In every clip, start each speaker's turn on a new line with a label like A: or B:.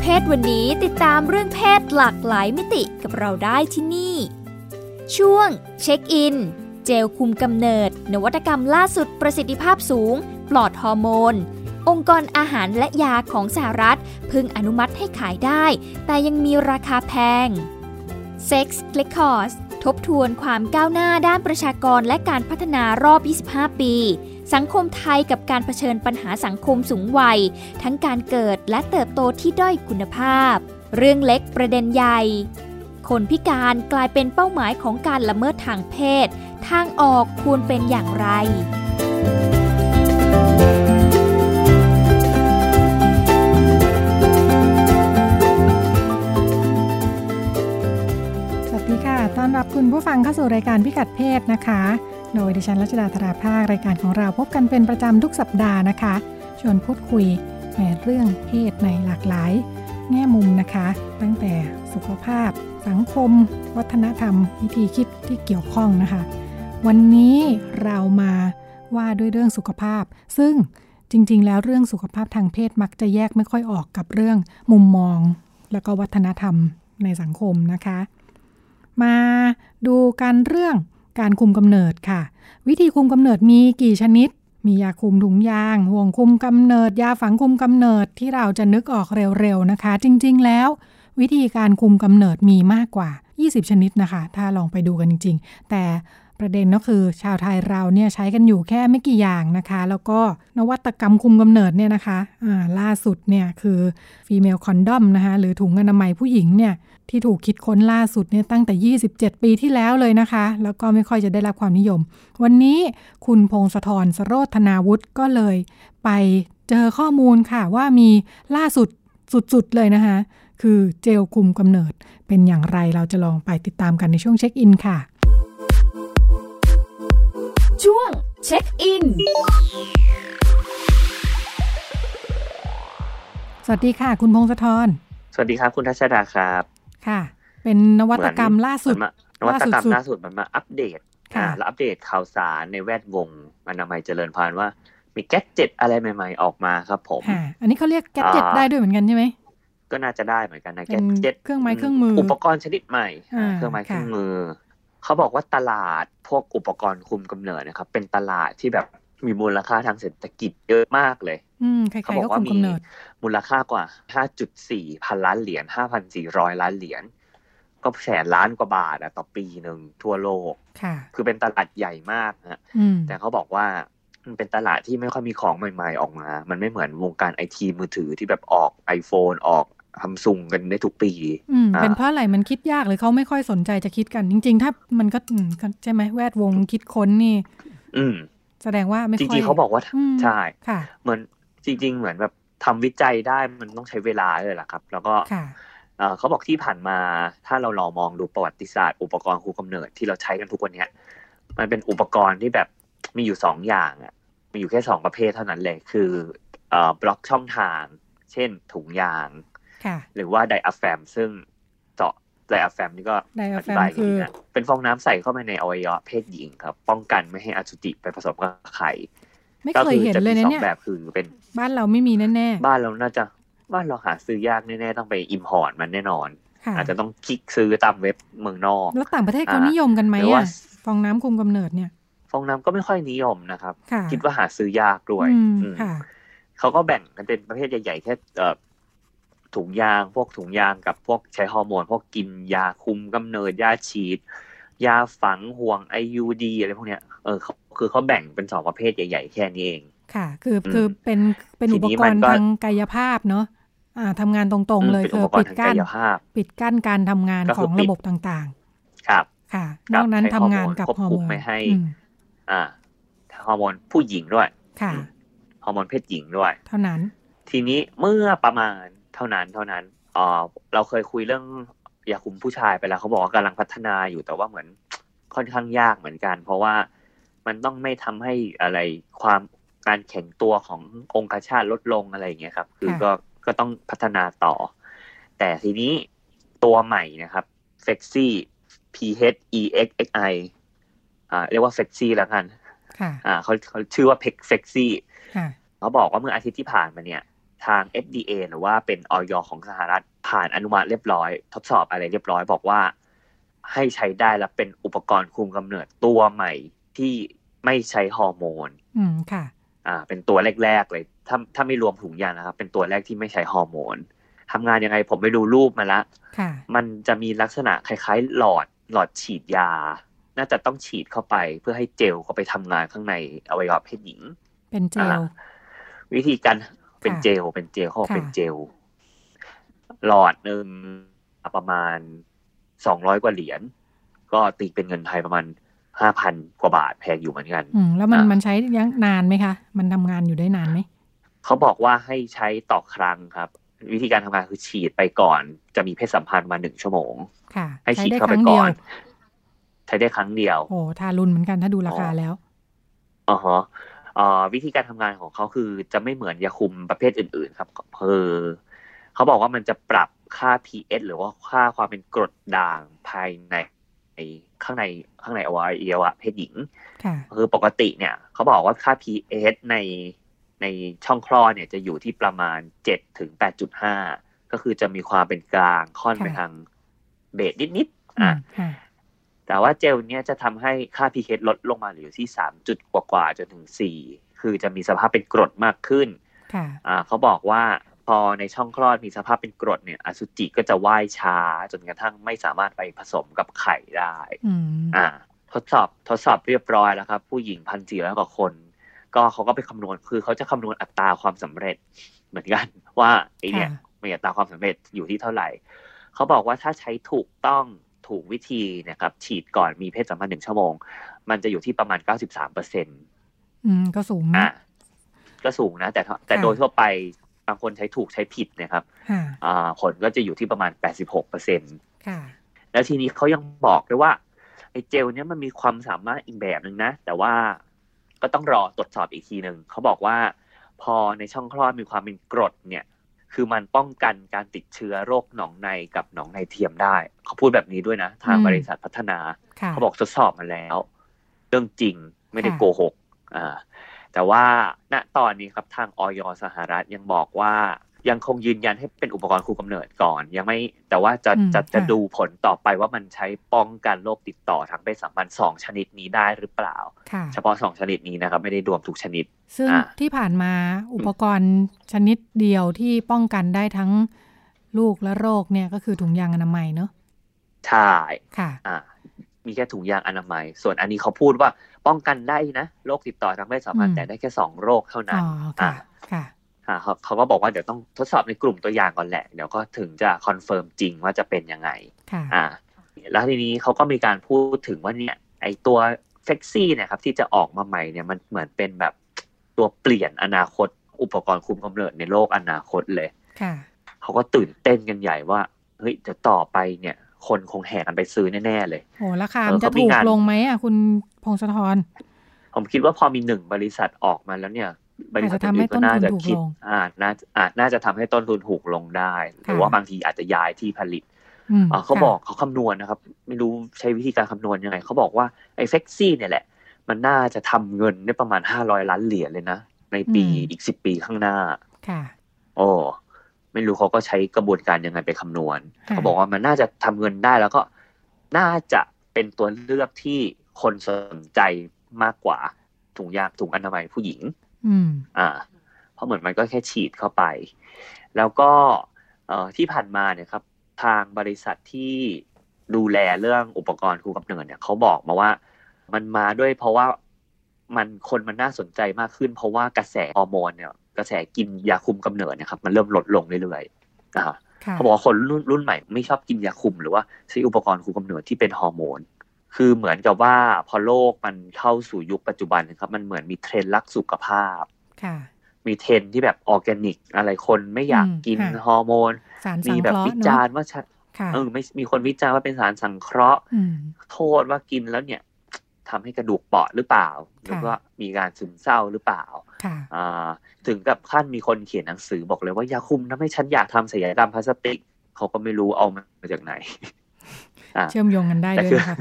A: เพศวันนี้ติดตามเรื่องเพศหลากหลายมิติกับเราได้ที่นี่ ช่วงเช็คอิน เจลคุมกำเนิด นวัตกรรมล่าสุดประสิทธิภาพสูง ปลอดฮอร์โมน องค์กรอาหารและยาของสหรัฐเพิ่งอนุมัติให้ขายได้ แต่ยังมีราคาแพง Sex r e c o r d s ทบทวนความก้าวหน้าด้านประชากรและการพัฒนารอบ 25 ปี สังคมไทยกับการเผชิญปัญหาสังคมสูงวัย ทั้งการเกิดและเติบโตที่ด้อยคุณภาพ เรื่องเล็กประเด็นใหญ่ คนพิการกลายเป็นเป้าหมายของการละเมิดทางเพศ ทางออกควรเป็นอย่างไร
B: สวัสดีค่ะต้อนรับคุณผู้ฟังเข้าสู่รายการพิกัดเพศนะคะ โดยดิฉันรัชดาธราภาครายการของเราพบกันเป็นประจำทุกสัปดาห์นะคะ ชวนพูดคุยในเรื่องเพศในหลากหลาย แง่มุมนะคะ ตั้งแต่สุขภาพ สังคม วัฒนธรรม วิธีคิดที่เกี่ยวข้องนะคะ วันนี้เรามาว่าด้วยเรื่องสุขภาพ ซึ่งจริง ๆ แล้วเรื่องสุขภาพทางเพศมักจะแยกไม่ค่อยออกกับเรื่องมุมมอง แล้วก็วัฒนธรรมในสังคมนะคะ มาดูกันเรื่อง การคุมกำเนิดค่ะ วิธีคุมกำเนิดมีกี่ชนิด มียาคุมถุงยาง ห่วงคุมกำเนิด ยาฝังคุมกำเนิดที่เราจะนึกออกเร็วๆนะคะ จริงๆแล้ว วิธีการคุมกำเนิดมีมากกว่า 20 ชนิดนะคะ ถ้าลองไปดูกันจริง ๆ แต่ประเด็นก็คือชาวไทยเราเนี่ยใช้กันอยู่แค่ไม่กี่อย่างนะคะ แล้วก็นวัตกรรมคุมกำเนิดเนี่ยนะคะอ่าล่าสุดเนี่ยคือ female condom นะคะหรือถุงอนามัยผู้หญิงเนี่ย ที่ถูกคิดค้นล่าสุดเนี่ยตั้งแต่ 27 ปีที่แล้วเลยนะคะ แล้วก็ไม่ค่อยจะได้รับความนิยม วันนี้คุณพงศธรสโรธนาวุฒิก็เลย ไปเจอข้อมูลค่ะว่ามีล่าสุดสุดๆเลยนะคะ คือเจลคุมกำเนิดเป็นอย่างไรเราจะลองไปติดตามกันในช่วงเช็คอินค่ะ
A: ช่วงเช็คอิน
B: สวัสดีค่ะ คุณพงศธร
C: สวัสดีครับ คุณทัชดาครับ
B: ค่ะ เป็นนวัตกรรมล่าสุด
C: เหมือนมานวัตกรรม
B: ล่า
C: ล่า
B: สุ
C: สุ
B: ด
C: ดมันมาอัปเดต
B: ค่ะ
C: อ่าแล้วอัปเดตข่าวสารในแวดวงอนามัยเจริญพานว่า มีแก๊สเจ็ตอะไรใหม่ ๆ ออกมาครับผม
B: ค่ะอันนี้เขาเรียกแกดเจ็ต
C: อ่า
B: ได้ด้วยเหมือนกันใช่ไหม
C: ก็น่าจะได้เหมือนกันนะ
B: เป็
C: แก๊
B: น
C: สเจ็ต
B: เครื่องไม้เครื่องมือ อุ
C: ปกรณ์ชนิดใหม่
B: อ่า
C: เครื่องไม้เครื่อง
B: ค่ะ
C: มือ เขาบอกว่าตลาดพวกอุปกรณ์คุมกำเนิดนะครับ เป็นตลาดที่แบบ มีมูลค่าทางเศรษฐกิจเยอะมากเลย
B: อืมใคร
C: เขา
B: ๆ
C: บอ
B: ก็
C: กว่า
B: คุม
C: มี
B: กำเนิด
C: มูลค่ากว่า 5.4 พันล้านเหรียญ 5,400 ล้านเหรียญ ก็แสนล้านกว่าบาทอะต่อปีหนึ่งทั่วโลก
B: ค่ะ
C: คือเป็นตลาดใหญ่มากฮะ
B: อืม
C: แต่เขาบอกว่ามันเป็นตลาดที่ไม่ค่อยมีของใหม่ๆออกมา มันไม่เหมือนวงการไอทีมือถือที่แบบออก iPhone ออกซัมซุงกันได้ทุกปี
B: อืม
C: อ่า
B: เป็นเพราะอะไรมันคิดยากหรือเขาไม่ค่อยสนใจจะคิดกัน จริง ๆ ถ้ามันก็อืมก็ใช่ไหมแวดวงคิดค้นนี่
C: อืม
B: แสดงว่าไม่
C: จ
B: ค่อย
C: ริงๆเขาบอกว่า
B: อืม
C: ใช่
B: ค่ะ
C: เหมือนจริง ๆ เหมือนแบบทำวิจัยได้มันต้องใช้เวลาเลยล่ะครับ แล้วก็
B: ค่ะ
C: เอ่อเขาบอกที่ผ่านมาถ้าเราลองมองดูประวัติศาสตร์อุปกรณ์คุมกำเนิดที่เราใช้กันทุกวันเนี้ยมันเป็นอุปกรณ์ที่แบบมีอยู่สองอย่างอะมีอยู่แค่สองประเภทเท่านั้นเลย คือเอ่อบล็อกช่องทาง เช่นถุงยาง
B: ค่ะ
C: หรือว่าไดอะแฟมซึ่งเจาะ ไดอะแฟมนี่ก็
B: diaphragm
C: อธิบายอย่างนี้
B: คือ
C: นะเป็นฟองน้ำใส่เข้าไปในอวัยวะเพศหญิงครับ ป้องกันไม่ให้อสุจิไปผสมกับไข่
B: ไม่
C: ก็
B: เคย
C: คื
B: เห็น
C: จะ
B: เลย
C: มี
B: นะ
C: สอง
B: เนี่ย
C: แบบคือเป็น
B: บ้านเราไม่มีแน่
C: บ้านเราน่าจะบ้านเราหาซื้อยากแน่ๆต้องไป import มันแน่นอน
B: ๆค่ะ
C: อาจจะต้องคลิกซื้อตามเว็บเมืองนอก
B: แล้วต่างประเทศเขา
C: อ่านิ
B: นิยมกันไหม
C: หรือว่า
B: อะฟองน้ำคุมกำเนิดเนี่ย
C: ฟองน้ำก็ไม่ค่อยนิยมนะครับ
B: ค่ะ
C: คิดว่าหาซื้อยากด้วย
B: อืม
C: อืม
B: ค่ะ
C: เขาก็แบ่งกันเป็นประเภทใหญ่ๆแค่เอ่อ ถุงยาง พวกถุงยางกับพวกใช้ฮอร์โมน พวกกินยาคุมกำเนิดยาฉีด ยาฝังห่วง IUD อะไรพวกเนี้ยเออเขาคือเขาแบ่งเป็นสองประเภทใหญ่ ๆ แค่นี้เอง
B: ค่ะ คือ
C: อืม
B: คือเป็นเป็น
C: ที
B: อุป
C: นี้
B: ก
C: มั
B: ร
C: น
B: ณ์
C: ก็
B: ทางกายภาพเนาะอ่าทำงานตรงๆเลย
C: เป็น
B: คื
C: อุ
B: อ
C: ปกร
B: ปิ
C: ณ์
B: ด
C: ทาง
B: กั้น
C: กายภาพ
B: ปิดกั้นการทำงาน
C: ก็
B: ข
C: คือ
B: อง
C: ปิด
B: ระบบต่าง
C: ครับ
B: ๆค่ะ
C: คนรั
B: อบกนั้น
C: ให้
B: ทำงาน
C: ฮอร์โมน
B: กับ
C: ควบ
B: ฮอร์
C: คุ
B: โม
C: ม
B: น
C: ไม่ให้
B: อืม
C: อ่าฮอร์โมนผู้หญิงด้วย
B: ค่ะ
C: ฮอร์โมนเพศหญิงด้วย
B: เท่านั้น
C: ทีนี้เมื่อประมาณ เท่านั้นเท่านั้นเออเราเคยคุยเรื่องยาคุมผู้ชายไปแล้วเขาบอกว่ากำลังพัฒนาอยู่แต่ว่าเหมือนค่อนข้างยากเหมือนกัน เพราะว่ามันต้องไม่ทำให้อะไรความการแข็งตัวขององคชาตลดลงอะไรอย่างเงี้ยครับ คือก็ก็ต้องพัฒนาต่อ แต่ทีนี้ตัวใหม่นะครับ f e x y P H E X X I อ่าเรียกว่า f e x y แล้วกัน
B: ค่ะ
C: อ่าเขาเขาชื่อว่า p e x f e x y
B: ค่ะ
C: เขาบอกว่าเมื่ออาทิตย์ที่ผ่านมาเนี่ย ทาง FDA หรือว่าเป็นออยของสหรัฐผ่านอนุมัติเรียบร้อย ทดสอบอะไรเรียบร้อยบอกว่า ให้ใช้ได้และเป็นอุปกรณ์คุมกำเนิดตัวใหม่ที่ไม่ใช้ฮอร์โมน
B: อืมค่ะ
C: อ่า เป็นตัวแรกๆเลย ถ้าถ้าไม่รวมถุงยางนะครับ เป็นตัวแรกที่ไม่ใช้ฮอร์โมนทำงานยังไงผมไปดูรูปมาละ
B: ค่ะ
C: มันจะมีลักษณะคล้ายๆ หลอดหลอดฉีดยา น่าจะต้องฉีดเข้าไป เพื่อให้เจลเข้าไปทำงานข้างในอวัยวะเพศหญิง
B: เป็นเจล
C: อ่าวิธีการ เป็น
B: ค่ะ
C: เจล เป็นเจลเขาบอก
B: ค่ะ
C: เป็นเจล หลอดหนึ่งประมาณสองร้อยกว่าเหรียญก็ตีเป็นเงินไทยประมาณห้าพันกว่าบาทแพงอยู่เหมือนกัน
B: อืมแล้วมัน
C: อ่ามั
B: มันใช้ยังนานไหมคะ มันทำงานอยู่ได้นานไหม
C: เขาบอกว่าให้ใช้ต่อครั้งครับ วิธีการทำงานคือฉีดไปก่อน จะมีเพศสัมพันธ์มาหนึ่งชั่วโมง
B: ค่ะ
C: ให้
B: ใช้
C: ฉีด
B: ได้
C: เข้า
B: ค
C: ไป
B: รั้ง
C: ก่
B: เดี
C: อ
B: ยว
C: นใช้ได้ครั้งเดียว
B: โอ้ทารุณเหมือนกันถ้าดูราคา
C: อ๋อ
B: แล้ว
C: อ๋อฮะเอ่อ วิธีการทำงานของเขาคือจะไม่เหมือนยาคุมประเภทอื่น ๆ ครับคือเขาบอกว่ามันจะปรับค่า pH หรือว่าค่าความเป็นกรดด่างภายในในข้างในข้างในอวัยวะเพศหญิง
B: ค่ะ
C: คือปกติเนี่ยเขาบอกว่าค่า pH ในในช่องคลอดเนี่ยจะอยู่ที่ประมาณ7ถึง8.5ก็คือจะมีความเป็นกลางค่อนไป
B: ค่ะ
C: ทางเบสนิดๆ
B: อื
C: อะ
B: มค่ะ
C: แต่ว่าเจลเนี้ยจะทำให้ค่า pH ลดลงมาเหลืออยู่ที่3จุดกว่าๆจนถึง4คือจะมีสภาพเป็นกรดมากขึ้น
B: ค่ะ
C: อ่าเขาบอกว่าพอในช่องคลอดมีสภาพเป็นกรดเนี่ย อสุจิก็จะว่ายช้าจนกระทั่งไม่สามารถไปผสมกับไข่ได้
B: อืม
C: อ่า ทดสอบทดสอบเรียบร้อยแล้วครับ ผู้หญิงพันสี่ร้อยกว่าคน ก็เขาก็ไปคำนวณคือเขาจะคำนวณอัตราความสำเร็จเหมือนกัน ว่าไอเนี่ย
B: ค่ะ
C: มีอัตราความสำเร็จอยู่ที่เท่าไหร่ เขาบอกว่าถ้าใช้ถูกต้อง ถูกวิธีเนะครับฉีดก่อนมีเพศสัมพันธ์หนึ่งชั่วโมง มันจะอยู่ที่ประมาณ93เปอร์เซ็นต์
B: อืมก็สูง
C: อะ
B: นะ
C: ก็สูงนะ แต่ถ้าแต่
B: ค่ะ
C: โดยทั่วไปบางคนใช้ถูกใช้ผิดนะครับ
B: ค่ะ
C: อ่าผลก็จะอยู่ที่ประมาณ86เปอร์เซ็นต์
B: ค่ะ
C: แล้วทีนี้เขายังบอกด้วยว่าไอ้เจลเนี้ยมันมีความสามารถอีกแบบหนึ่งนะ แต่ว่าก็ต้องรอตรวจสอบอีกทีหนึ่งเขาบอกว่า พอในช่องคลอดมีความเป็นกรดเนี่ย คือมันป้องกันการติดเชื้อโรคหนองในกับหนองในเทียมได้ เขาพูดแบบนี้ด้วยนะ ทาง
B: อืม
C: บริษัทพัฒนา
B: ค่ะ
C: เขาบอกทดสอบมาแล้ว เรื่องจริงไม่ได้
B: ค่ะ
C: โกหกอ่าแต่ว่าณตอนนี้ครับทางออยสหรัฐยังบอกว่า ยังคงยืนยันให้เป็นอุปกรณ์คุมกำเนิดก่อน ยังไม่แต่ว่าจะ
B: อืม
C: จะจะ
B: ค่ะ
C: ดูผลต่อไปว่ามันใช้ป้องกันโรคติดต่อทางเพศสัมพันธ์สองชนิดนี้ได้หรือเปล่า
B: ค่ะ
C: เฉพาะสองชนิดนี้นะครับไม่ได้รวมทุกชนิด
B: ซึ่ง
C: อะ
B: ที่ผ่านมาอุปกรณ์ชนิดเดียวที่ป้องกันได้ทั้งลูกและโรคเนี่ยก็คือถุงยางอนามัยเนอะ
C: ใช่
B: ค่ะ
C: อ่ามีแค่ถุงยางอนามัย ส่วนอันนี้เขาพูดว่าป้องกันได้นะโรคติดต่อทางเพศสัมพัน
B: อื
C: ธ์
B: ม
C: แต่ได้แค่สองโรคเท่านั้
B: อ๋
C: น
B: อค่ะค่ะ
C: อ่าเขาเขาก็บอกว่าเดี๋ยวต้องทดสอบในกลุ่มตัวอย่างก่อนแหละ เดี๋ยวก็ถึงจะ confirm จริงว่าจะเป็นยังไง
B: ค่ะ
C: อ่า แล้วทีนี้เขาก็มีการพูดถึงว่าเนี่ย ไอตัวเซ็กซี่เนี่ยครับ ที่จะออกมาใหม่เนี่ยมันเหมือนเป็นแบบตัวเปลี่ยนอนาคต อุปกรณ์คุมกำเนิดในโลกอนาคตเลย
B: ค่ะ
C: เขาก็ตื่นเต้นกันใหญ่ว่าเฮ้ยเดี๋ยวต่อไปเนี่ย คนคงแห่กันไปซื้อแน่ ๆ เลย
B: โอ้ราคา
C: เออ
B: มันจะ
C: เขามี
B: ถูก
C: งาน
B: ลงไหมอะคุณพงศธร
C: ผมคิดว่าพอมีหนึ่งบริษัทออกมาแล้วเนี่ย บริษัท
B: อาจจะทำให้
C: อื่นๆก็น่าจะ
B: ต้นทุนถูก
C: คิด
B: ลง
C: อ่าน่าอ่าน่าจะทำให้ต้นทุนถูกลงได้ หรือ
B: ค่ะ
C: ว่าบางทีอาจจะย้ายที่ผลิต
B: อืม
C: อ่าเขา
B: ค่ะ
C: บอกเขาคำนวณนะครับ ไม่รู้ใช้วิธีการคำนวณยังไงเขาบอกว่าไอ้เฟกซี่เนี่ยแหละ มันน่าจะทำเงินได้ประมาณห้าร้อยล้านเหรียญเลยนะ ในปีอีกสิบปีข้างหน้า
B: ค่ะ
C: โอ้ไม่รู้เขาก็ใช้กระบวนการยังไงไปคำนวณ
B: ค่ะ
C: เขาบอกว่ามันน่าจะทำเงินได้แล้วก็น่าจะเป็นตัวเลือกที่คนสนใจมากกว่าถุงยางถุงอนามัยผู้หญิง
B: อืม
C: อ่า เพราะเหมือนมันก็แค่ฉีดเข้าไป แล้วก็เอ่อที่ผ่านมาเนี่ยครับ ทางบริษัทที่ดูแลเรื่องอุปกรณ์คุมกำเนิดเนี่ยเขาบอกมาว่ามันมาด้วยเพราะว่ามันคนมันน่าสนใจมากขึ้น เพราะว่ากระแสฮอร์โมนเนี่ยกระแสกินยาคุมกำเนิดเนะครับ มันเริ่มลดลงเรื่อยๆอ่า
B: ค่ะ
C: เขาบอกว่าคนรุ่นรุ่นใหม่ไม่ชอบกินยาคุมหรือว่าใช้อุปกรณ์คุมกำเนิดที่เป็นฮอร์โมน คือเหมือนกับว่าพอโลกมันเข้าสู่ยุคปัจจุบันนะครับ มันเหมือนมีเทรนด์รักสุขภาพ
B: ค่ะ
C: มีเทรนด์ที่แบบออร์แกนิก อะไรคนไม่อยาก
B: อืม
C: กิน
B: ค่ะ
C: ฮอร์โมน
B: สารสั
C: มี
B: ง
C: แบบ
B: เคราะ
C: วิ
B: ห์เน
C: จา
B: อะ
C: รณ์ว่าฉันเออไม่มีคนวิจารณ์ว่าเป็นสารสังเคราะห์
B: อืม
C: โทษว่ากินแล้วเนี่ยทำให้กระดูกเปราะหรือเปล่า หรือว่ามีการซึมเศร้าหรือเปล่า
B: ค่ะ
C: อ่าถึงกับขั้นมีคนเขียนหนังสือบอกเลยว่ายาคุมทำให้ฉันอยากทำศัลยกรรมพลาสติก เขาก็ไม่รู้เอามาจากไหนอ่า
B: เชื่อมโยงกันได้
C: แต่
B: ด้วย
C: คือ
B: นะคะ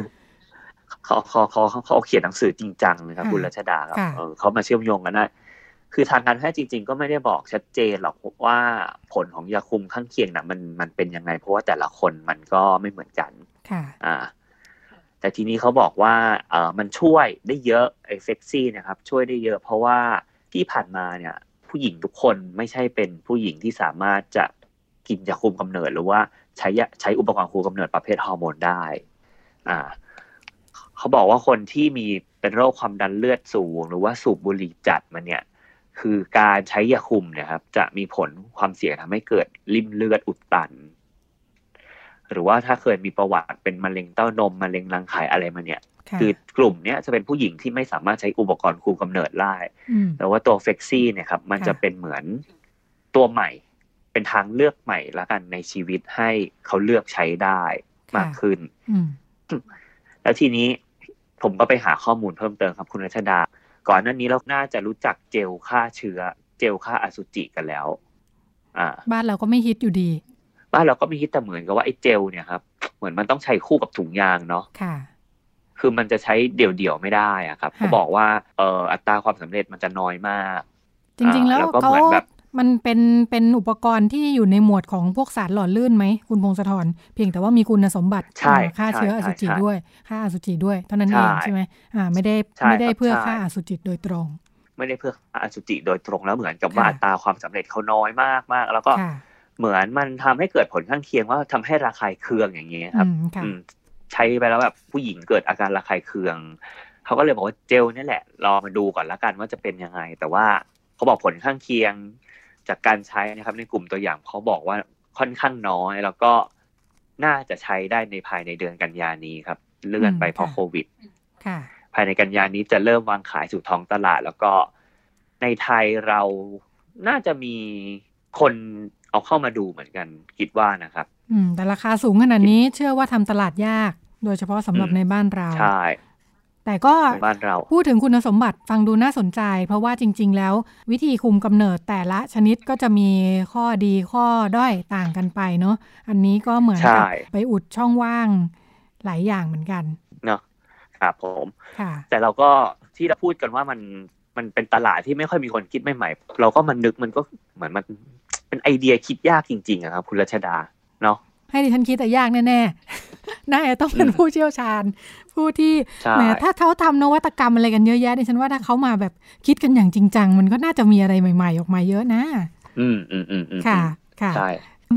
C: เขาเขาเขาเขาเขาเขียนหนังสือจริงจังเลยครับ
B: ค่ะ
C: คุณรัชดาครับ
B: ค่ะ
C: เออเขามาเชื่อมโยงกันได้คือทางการแพทย์จริง ๆ ก็ไม่ได้บอกชัดเจนหรอกว่าผลของยาคุมข้างเคียงน่ะมันมันเป็นยังไง เพราะว่าแต่ละคนมันก็ไม่เหมือนกัน
B: ค่ะ
C: อ่า แต่ทีนี้เขาบอกว่าเออมันช่วยได้เยอะไอ้เซ็กซี่นะครับ ช่วยได้เยอะ เพราะว่าที่ผ่านมาเนี่ย ผู้หญิงทุกคนไม่ใช่เป็นผู้หญิงที่สามารถจะกินยาคุมกำเนิดหรือว่าใช้ยาใช้อุปกรณ์คุมกำเนิดประเภทฮอร์โมนได้ อ่า เขาบอกว่าคนที่มีเป็นโรคความดันเลือดสูง หรือว่าสูบบุหรี่จัดมันเนี่ยคือการใช้ยาคุมเนี่ยครับ จะมีผลความเสี่ยงทำให้เกิดริ่มเลือดอุดตัน หรือว่าถ้าเคยมีประวัติเป็นมะเร็งเต้านมมะเร็งรังไข่อะไรมาเนี่ย
B: ค่ะ
C: คือกลุ่มเนี้ยจะเป็นผู้หญิงที่ไม่สามารถใช้อุปกรณ์คุมกำเนิดได้
B: อืม
C: แต่ว่าตัวเฟกซี่เนี่ยครับ มัน
B: ค่ะ
C: จะเป็นเหมือนตัวใหม่ เป็นทางเลือกใหม่ละกันในชีวิตให้เขาเลือกใช้ได้มากขึ้น
B: อืม
C: แล้วทีนี้ ผมก็ไปหาข้อมูลเพิ่มเติมครับคุณรัชดา ก่อนหน้านี้เราน่าจะรู้จักเจลฆ่าเชื้อ เจลฆ่าอสุจิกันแล้ว อ่า
B: บ้านเราก็ไม่ฮิตอยู่ดี
C: บ้านเราก็มีฮิตแต่เหมือนกับว่าไอ้เจลเนี่ยครับ เหมือนมันต้องใช้คู่กับถุงยางเนาะ
B: ค่ะ
C: คือมันจะใช้เดี่ยวๆไม่ได้อะครับ
B: ค่ะ
C: เขาบอกว่าเอ่ออัตราความสำเร็จมันจะน้อยมาก
B: จริงๆแล้ว
C: อ่าแล้วก็
B: เขา
C: เหมือนแบบ
B: มันเป็นเป็นอุปกรณ์ที่อยู่ในหมวดของพวกสารหล่อลื่นไหม คุณพงศธรเพียงแต่ว่ามีคุณสมบัติ
C: ใช่
B: อ่าฆ่าเชื้ออ
C: ใช่
B: สุจิ
C: ใช่
B: ด้วยฆ่าอสุจิด้วย เท่านั้นเอง
C: ใช่
B: ใช่ไหมอ่าไม่ได้
C: ใช่
B: ไม่ได้
C: ครับ
B: เพื่อ
C: ใช่
B: ฆ่าอสุจิโดยตรง
C: ไม่ได้เพื่อฆ่าอสุจิโดยตรงแล้วเหมือนกับว่า
B: ค่ะ
C: อัตราความสำเร็จเขาน้อยมากมากๆแล้วก็
B: ค่ะ
C: เหมือนมันทำให้เกิดผลข้างเคียงว่าทำให้ระคายเคืองอย่างเงี้ยครับ
B: อืมค่ะ
C: อืมใช้ไปแล้วแบบผู้หญิงเกิดอาการระคายเคืองเขาก็เลยบอกว่าเจลนี่แหละรอมาดูก่อนละกันว่าจะเป็นยังไง แต่ว่าเขาบอกผลข้างเคียง จากการใช้นะครับในกลุ่มตัวอย่างเขาบอกว่าค่อนข้างน้อย แล้วก็น่าจะใช้ได้ในภายในเดือนกันยานี้ครับ เลื่อนไป
B: อืม
C: เพราะ
B: ค่ะ
C: โควิด
B: ค่ะ
C: ภายในกันยานี้จะเริ่มวางขายสู่ท้องตลาด แล้วก็ในไทยเราน่าจะมีคนเอาเข้ามาดูเหมือนกันคิดว่านะครับ
B: อืมแต่ราคาสูงขนาดนี้เชื่อว่าทำตลาดยาก โดยเฉพาะสำหรับ
C: อืม
B: ในบ้านเรา
C: ใช่
B: แต่ก็
C: ในบ้านเรา
B: พูดถึงคุณสมบัติฟังดูน่าสนใจ เพราะว่าจริง ๆ แล้ว วิธีคุมกำเนิดแต่ละชนิดก็จะมีข้อดีข้อด้อยต่างกันไปเนาะอันนี้ก็เหมือนกับ
C: ใช่
B: ไปอุดช่องว่างหลายอย่างเหมือนกัน
C: เนาะครับผม
B: ค่ะ
C: แต่เราก็ที่เราพูดกันว่ามันมันเป็นตลาดที่ไม่ค่อยมีคนคิดใหม่ๆเราก็มันนึกมันก็เหมือนมันเป็นไอเดียคิดยากจริงๆอะครับคุณรัชดาเนาะ
B: ให้ดิฉันคิดแต่ยากแน่ๆ น่าจะต้องเป็น
C: อืม
B: ผู้เชี่ยวชาญ ผู้ที่
C: ใช่
B: แหมถ้าเขาทำนวัตกรรมอะไรกันเยอะแยะดิฉันว่าถ้าเขามาแบบคิดกันอย่างจริงจัง มันก็น่าจะมีอะไรใหม่ ๆ ออกมาเยอะนะ
C: อืมอืมอืมอืม
B: ค่ะ ค่ะ
C: ใช่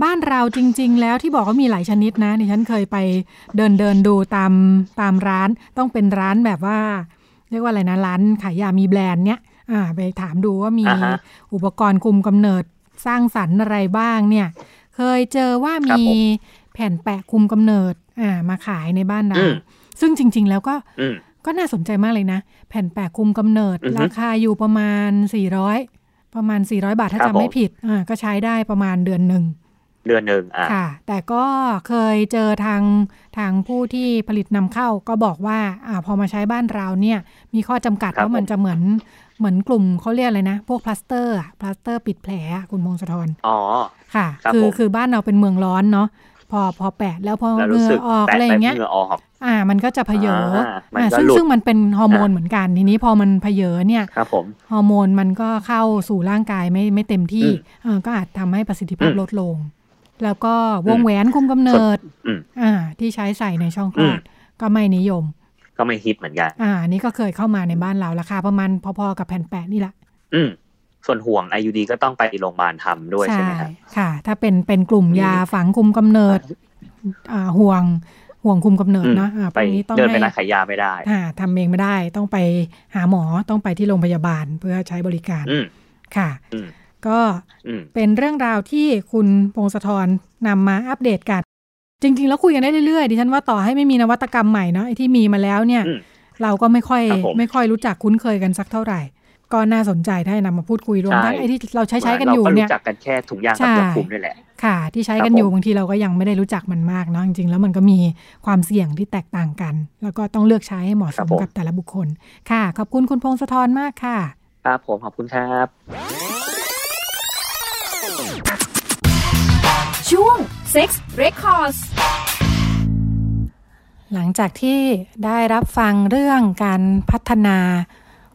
B: บ้านเราจริง ๆ แล้วที่บอกว่ามีหลายชนิดนะดิฉันเคยไปเดินเดินดูตามตามร้าน ต้องเป็นร้านแบบว่า เรียกว่าอะไรนะร้านขายยามีแบรนด์เนี้ยอ่าไปถามดูว่ามี
C: อ่าฮะ
B: อุปกรณ์คุมกำเนิดสร้างสรรค์อะไรบ้างเนี่ย เคยเจอว่า
C: ครับ
B: มี
C: ผม
B: แผ่นแปะคุมกำเนิด อ่า มาขายในบ้านเรา
C: อืม
B: ซึ่งจริง ๆ แล้วก็
C: อืม
B: ก็น่าสนใจมากเลยนะ แผ่นแปะคุมกำเนิด
C: อือฮึ
B: ราคาอยู่ประมาณ 400 ประมาณ 400 บาทถ้า
C: ครับ
B: จำไม่
C: ผม
B: ผิดอ่าก็ใช้ได้ประมาณเดือนหนึ่ง
C: เดือนหนึ่งอะ
B: ค่ะ แต่ก็เคยเจอทางทางผู้ที่ผลิตนำเข้าก็บอกว่า อ่า พอมาใช้บ้านเราเนี่ย มีข้อจำกัด
C: ครับ
B: ว่ามัน
C: ผม
B: จะเหมือนเหมือนกลุ่มเขาเรียกอะไรนะ พวกพลาสเตอร์อะพลาสเตอร์ปิดแผลอะคุณพงศธร
C: อ๋อ
B: ค่ะ
C: ครับ
B: คือ
C: ผม
B: คือบ้านเราเป็นเมืองร้อนเนาะ พอพอแปะแล้วพอ
C: แล้ว
B: เห
C: รู้
B: งื่อ
C: สึก
B: ออก
C: แตะ
B: อะไรอ
C: ไป
B: ย่างเงี้ย
C: เหงื่อออก
B: อ่า มันก็จะเผยอ
C: อ่ามัน
B: อ่า
C: ก็
B: ซึ่ง
C: หลุด
B: ซึ่งมันเป็นฮอร์โมน
C: อ่า
B: เหมือนกันทีนี้พอมันเผยอเนี่ย
C: ครับผม
B: ฮอร์โมนมันก็เข้าสู่ร่างกายไม่ไม่เต็มที่
C: อืม
B: เออก็อาจทำให้ประสิทธิภาพ
C: อืม
B: ลดลง แล้วก็วงแหวนคุมกำเนิด
C: อืม
B: อ่า ที่ใช้ใส่ในช่องคลอด
C: อืม
B: ก็ไม่นิยม
C: ก็ไม่ฮิตเหมือนกัน
B: อ่าอันนี้ก็เคยเข้ามาในบ้านเราราคาประมาณพอๆกับแผ่นแปะนี่แหละ
C: อืม ส่วนห่วง IUD ก็ต้องไปโรงพยาบาลทำด้วยใช่ไหมครับ
B: ค่ะ ถ้าเป็นเป็นกลุ่ม
C: อืม
B: ยาฝังคุมกำเนิดอ่าห่วงห่วงคุมกำเนิด
C: อืม
B: เนาะอ่าพ
C: ไป
B: วกนี้ต้อง
C: เดินไป
B: ให้
C: ร้านขายยาไม่ได้
B: อ่าทำเองไม่ได้ ต้องไปหาหมอ ต้องไปที่โรงพยาบาลเพื่อใช้บริการ
C: อืม
B: ค่ะ
C: อืม
B: ก็
C: อืม
B: เป็นเรื่องราวที่คุณพงศธรนำมาอัปเดตกัน จริง ๆ แล้วคุยกันได้เรื่อยๆ ดิฉันว่าต่อให้ไม่มีนวัตกรรมใหม่เนาะไอ้ที่มีมาแล้วเนี่ย
C: อืม
B: เราก็ไม่ค่อย
C: ครับผม
B: ไม่ค่อยรู้จักคุ้นเคยกันสักเท่าไหร่ ก็น่าสนใจถ้านำมาพูดคุยรวมทั้ง
C: ใช่
B: ไอ้ที่เราใช้ใช้กันอยู่
C: เราก็
B: เนี่ย
C: รู้จักกันแค่ถุงยาง
B: ใช่
C: กับยาคุมนี่แหละ
B: ค่ะ ที่ใช้
C: ครับ
B: กันอยู่
C: ผม
B: บางทีเราก็ยังไม่ได้รู้จักมันมากเนาะจริงๆ แล้วมันก็มีความเสี่ยงที่แตกต่างกัน แล้วก็ต้องเลือกใช้ให้เหมาะสมกับแต่ละบุคคล ค่ะ ขอบคุณคุณพงศธรมากค่ะ
C: ครับผมขอบคุณครับ
A: ช่วง Sex Records
B: หลังจากที่ได้รับฟังเรื่องการพัฒนา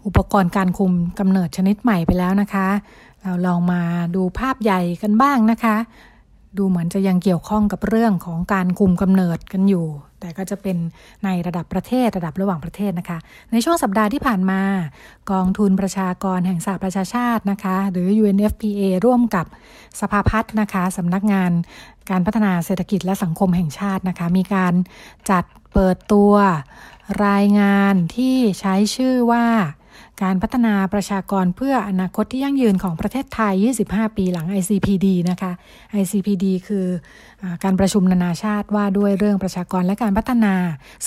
B: อุปกรณ์การคุมกำเนิดชนิดใหม่ไปแล้วนะคะ เราลองมาดูภาพใหญ่กันบ้างนะคะ ดูเหมือนจะยังเกี่ยวข้องกับเรื่องของการคุมกำเนิดกันอยู่ แต่ก็จะเป็นในระดับประเทศระดับระหว่างประเทศนะคะ ในช่วงสัปดาห์ที่ผ่านมา กองทุนประชากรแห่งสหประชาชาตินะคะ หรือ UNFPA ร่วมกับสภาพัฒน์นะคะสำนักงานการพัฒนาเศรษฐกิจและสังคมแห่งชาตินะคะ มีการจัดเปิดตัวรายงานที่ใช้ชื่อว่า การพัฒนาประชากรเพื่ออนาคตที่ยั่งยืนของประเทศไทย 25 ปีหลัง ICPD นะคะ ICPD คืออการประชุมนานาชาติว่าด้วยเรื่องประชากรและการพัฒนา